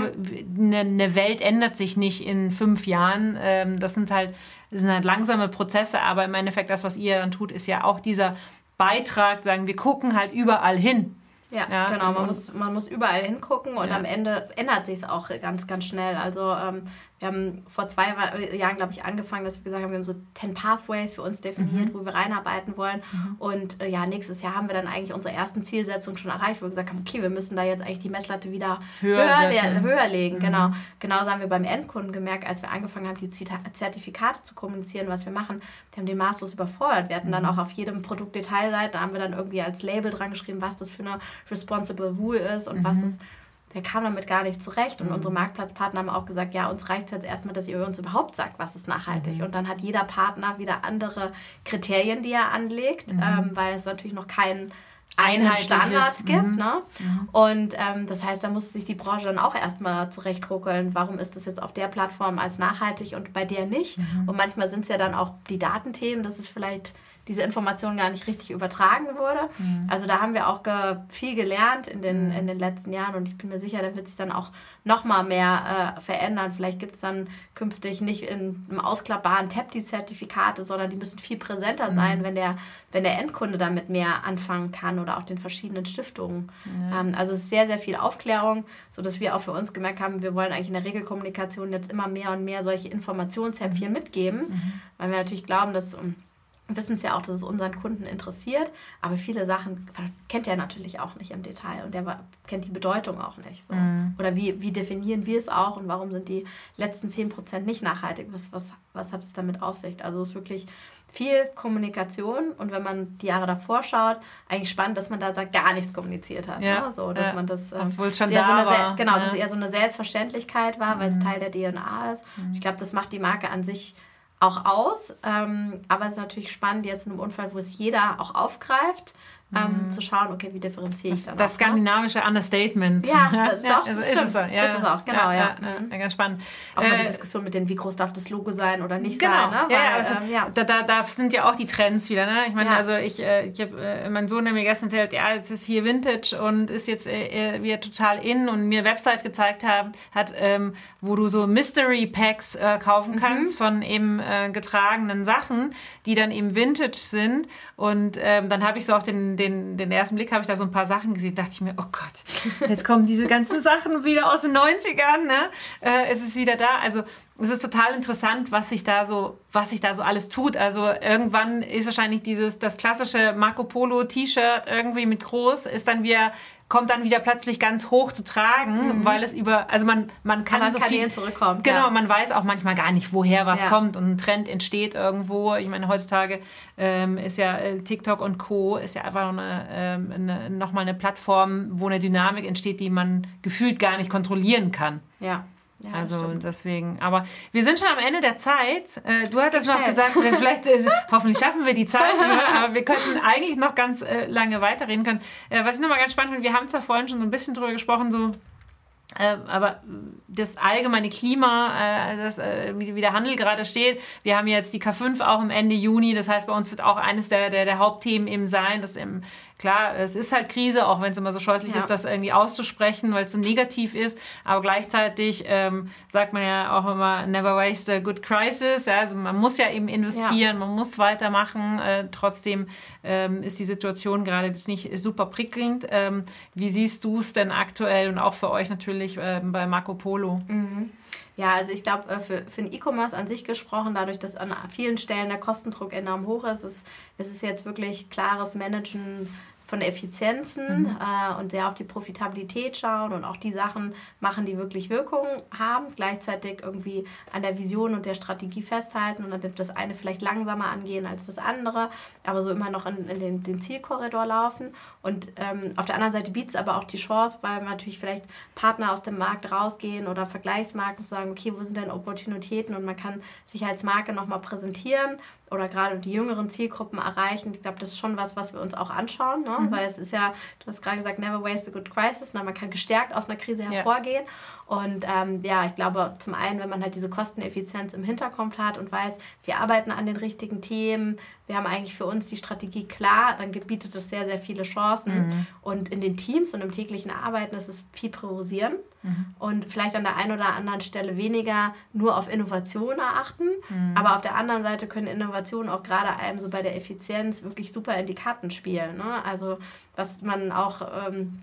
eine, eine Welt ändert sich nicht in fünf Jahren. Ähm, das sind halt das sind halt langsame Prozesse, aber im Endeffekt das, was ihr dann tut, ist ja auch dieser Beitrag, sagen wir gucken halt überall hin. Ja, ja genau. Man muss, man muss überall hingucken und ja. am Ende ändert sich es auch ganz, ganz schnell. Also ähm, wir haben vor zwei Jahren, glaube ich, angefangen, dass wir gesagt haben, wir haben so 10 Pathways für uns definiert, mhm. wo wir reinarbeiten wollen. Mhm. Und äh, ja, nächstes Jahr haben wir dann eigentlich unsere ersten Zielsetzungen schon erreicht, wo wir gesagt haben, okay, wir müssen da jetzt eigentlich die Messlatte wieder höher, höher, höher legen. Mhm. Genau. Genauso haben wir beim Endkunden gemerkt, als wir angefangen haben, die Zertifikate zu kommunizieren, was wir machen. Wir haben den maßlos überfordert. Wir hatten dann mhm. auch auf jedem Produktdetailseite, da haben wir dann irgendwie als Label dran geschrieben, was das für eine Responsible Wool ist und was es der kam damit gar nicht zurecht. Und mhm. unsere Marktplatzpartner haben auch gesagt, ja, uns reicht es jetzt erstmal, dass ihr uns überhaupt sagt, was ist nachhaltig. Mhm. Und dann hat jeder Partner wieder andere Kriterien, die er anlegt, mhm. ähm, weil es natürlich noch keinen einen Standard gibt. Mhm. Ne? Mhm. Und ähm, das heißt, da muss sich die Branche dann auch erstmal zurechtruckeln, warum ist das jetzt auf der Plattform als nachhaltig und bei der nicht. Mhm. Und manchmal sind es ja dann auch die Datenthemen, das ist vielleicht diese Information gar nicht richtig übertragen wurde. Mhm. Also da haben wir auch ge viel gelernt in den, mhm. in den letzten Jahren und ich bin mir sicher, da wird sich dann auch noch mal mehr äh, verändern. Vielleicht gibt es dann künftig nicht in einem ausklappbaren Tab die Zertifikate, sondern die müssen viel präsenter mhm. sein, wenn der, wenn der Endkunde damit mehr anfangen kann oder auch den verschiedenen Stiftungen. Ähm, also es ist sehr, sehr viel Aufklärung, sodass wir auch für uns gemerkt haben, wir wollen eigentlich in der Regelkommunikation jetzt immer mehr und mehr solche Informationshäppchen mhm. mitgeben, mhm. weil wir natürlich glauben, dass um, wissen es ja auch, dass es unseren Kunden interessiert, aber viele Sachen kennt er natürlich auch nicht im Detail und der kennt die Bedeutung auch nicht. So. Mm. Oder wie, wie definieren wir es auch und warum sind die letzten 10% nicht nachhaltig? Was, was, was hat es damit auf sich? Also es ist wirklich viel Kommunikation und wenn man die Jahre davor schaut, eigentlich spannend, dass man da gar nichts kommuniziert hat. Ja. Ne? So, dass ja. man das, ähm, Obwohl es schon da so war. Genau, ja. dass es eher so eine Selbstverständlichkeit war, weil es mm. Teil der DNA ist. Mm. Ich glaube, das macht die Marke an sich auch aus. Ähm, aber es ist natürlich spannend, jetzt in einem Unfall, wo es jeder auch aufgreift, ähm, mhm. zu schauen, okay, wie differenziere ich das? Das, ne? skandinavische ne? Understatement. Ja, das, ja, doch, also ist, es so. ja, ist es auch, genau, ja. ja. ja. ganz spannend. Auch mal die äh, Diskussion mit den, wie groß darf das Logo sein oder nicht genau. sein. Ne? Weil, ja, also, ähm, ja. Da, da, da sind ja auch die Trends wieder. Ne? Ich meine, also ich, äh, ich habe, äh, mein Sohn hat mir gestern erzählt, ja, jetzt ist hier Vintage und ist jetzt äh, wieder total in und mir Website gezeigt haben, hat, ähm, wo du so Mystery Packs äh, kaufen mhm. kannst mhm. von eben äh, getragenen Sachen, die dann eben Vintage sind. Und ähm, dann habe ich so auch den, den, den ersten Blick Blick habe ich da so ein paar Sachen gesehen, dachte ich mir, oh Gott, jetzt kommen diese ganzen Sachen wieder aus den 90ern, ne? Äh, es ist wieder da. Also es ist total interessant, was sich da so, was sich da so alles tut. Also irgendwann ist wahrscheinlich dieses, das klassische Marco Polo T-Shirt irgendwie mit groß, ist dann wieder kommt dann wieder plötzlich ganz hoch zu tragen, mhm. weil es über, also man, man kann so viel zurückkommt. Genau, ja. man weiß auch manchmal gar nicht, woher was ja. kommt und ein Trend entsteht irgendwo. Ich meine, heutzutage ähm, ist ja äh, TikTok und Co. ist ja einfach eine, ähm, eine, nochmal eine Plattform, wo eine Dynamik entsteht, die man gefühlt gar nicht kontrollieren kann. Ja. Ja, also stimmt. deswegen, aber wir sind schon am Ende der Zeit. Äh, du hattest noch gesagt, vielleicht, äh, hoffentlich schaffen wir die Zeit, aber wir könnten eigentlich noch ganz äh, lange weiterreden können. was ich nochmal ganz spannend finde, wir haben zwar vorhin schon so ein bisschen drüber gesprochen, so äh, aber das allgemeine Klima, äh, das, äh, wie, der Handel gerade steht, wir haben jetzt die K5 auch im Ende Juni, das heißt, bei uns wird auch eines der, der, der Hauptthemen eben sein, dass im, klar, es ist halt Krise, auch wenn es immer so scheußlich ja. ist, das irgendwie auszusprechen, weil es so negativ ist, aber gleichzeitig ähm, sagt man ja auch immer, never waste a good crisis, ja, also man muss ja eben investieren, ja. man muss weitermachen, äh, trotzdem ähm, ist die Situation gerade jetzt nicht super prickelnd. Ähm, wie siehst du es denn aktuell und auch für euch natürlich ähm, bei Marco Polo. Mhm. Ja, also ich glaube, äh, für, für den E-Commerce an sich gesprochen, dadurch, dass an vielen Stellen der Kostendruck enorm hoch ist, ist, ist es jetzt wirklich klares Managen von Effizienzen mhm. äh, und sehr auf die Profitabilität schauen und auch die Sachen machen, die wirklich Wirkung haben, gleichzeitig irgendwie an der Vision und der Strategie festhalten und dann das eine vielleicht langsamer angehen als das andere, aber so immer noch in, in den, den, Zielkorridor laufen. Und ähm, auf der anderen Seite bietet es aber auch die Chance, weil natürlich vielleicht Partner aus dem Markt rausgehen oder Vergleichsmarken zu sagen, okay, wo sind denn Opportunitäten und man kann sich als Marke nochmal präsentieren oder gerade die jüngeren Zielgruppen erreichen. Ich glaube, das ist schon was, was wir uns auch anschauen, ne? Mhm. weil es ist ja, du hast gerade gesagt, never waste a good crisis. Ne? Man kann gestärkt aus einer Krise hervorgehen. Ja. Und ähm, ja, ich glaube, zum einen, wenn man halt diese Kosteneffizienz im Hinterkopf hat und weiß, wir arbeiten an den richtigen Themen, wir haben eigentlich für uns die Strategie klar, dann bietet es sehr, sehr viele Chancen. Mhm. Und in den Teams und im täglichen Arbeiten ist es viel priorisieren mhm. und vielleicht an der einen oder anderen Stelle weniger nur auf Innovation erachten. Mhm. Aber auf der anderen Seite können Innovationen auch gerade einem so bei der Effizienz wirklich super in die Karten spielen. Ne? Also was man auch... Ähm,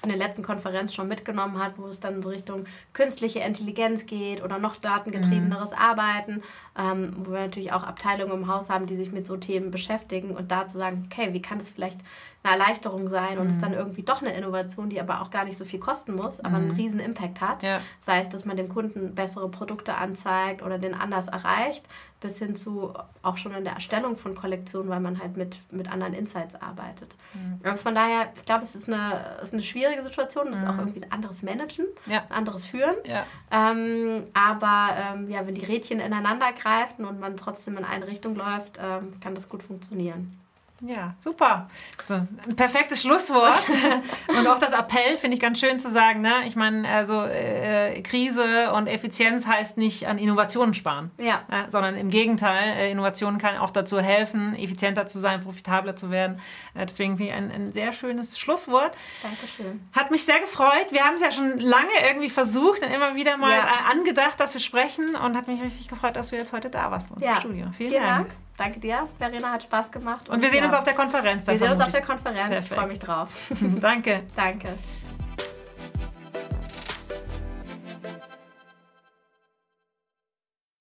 von der letzten Konferenz schon mitgenommen hat, wo es dann so Richtung künstliche Intelligenz geht oder noch datengetriebeneres mhm. Arbeiten, ähm, wo wir natürlich auch Abteilungen im Haus haben, die sich mit so Themen beschäftigen und da zu sagen, okay, wie kann es vielleicht eine Erleichterung sein und mhm. es ist dann irgendwie doch eine Innovation, die aber auch gar nicht so viel kosten muss, aber mhm. einen riesen Impact hat. Ja. Sei es, dass man dem Kunden bessere Produkte anzeigt oder den anders erreicht, bis hin zu auch schon in der Erstellung von Kollektionen, weil man halt mit, mit anderen Insights arbeitet. Mhm. Also von daher, ich glaube, es ist eine, ist eine schwierige Situation, es ist auch mhm. irgendwie ein anderes Managen, ja. ein anderes Führen. Ja. Ähm, aber ähm, ja, wenn die Rädchen ineinander greifen und man trotzdem in eine Richtung läuft, ähm, kann das gut funktionieren. Ja, super. So, ein perfektes Schlusswort. und auch das Appell finde ich ganz schön zu sagen. Ne? Ich meine, also äh, Krise und Effizienz heißt nicht an Innovationen sparen, ja. äh, sondern im Gegenteil. Äh, Innovation kann auch dazu helfen, effizienter zu sein, profitabler zu werden. Äh, deswegen finde ich ein, ein sehr schönes Schlusswort. Dankeschön. Hat mich sehr gefreut. Wir haben es ja schon lange irgendwie versucht und immer wieder mal ja. Äh, angedacht, dass wir sprechen und hat mich richtig gefreut, dass du jetzt heute da warst bei uns ja. im Studio. Vielen, Vielen Dank. Dank. Danke dir, Verena, hat Spaß gemacht. Und, und wir sehen ja. uns auf der Konferenz. Wir sehen uns auf der Konferenz, ich freue mich drauf. Danke. Danke.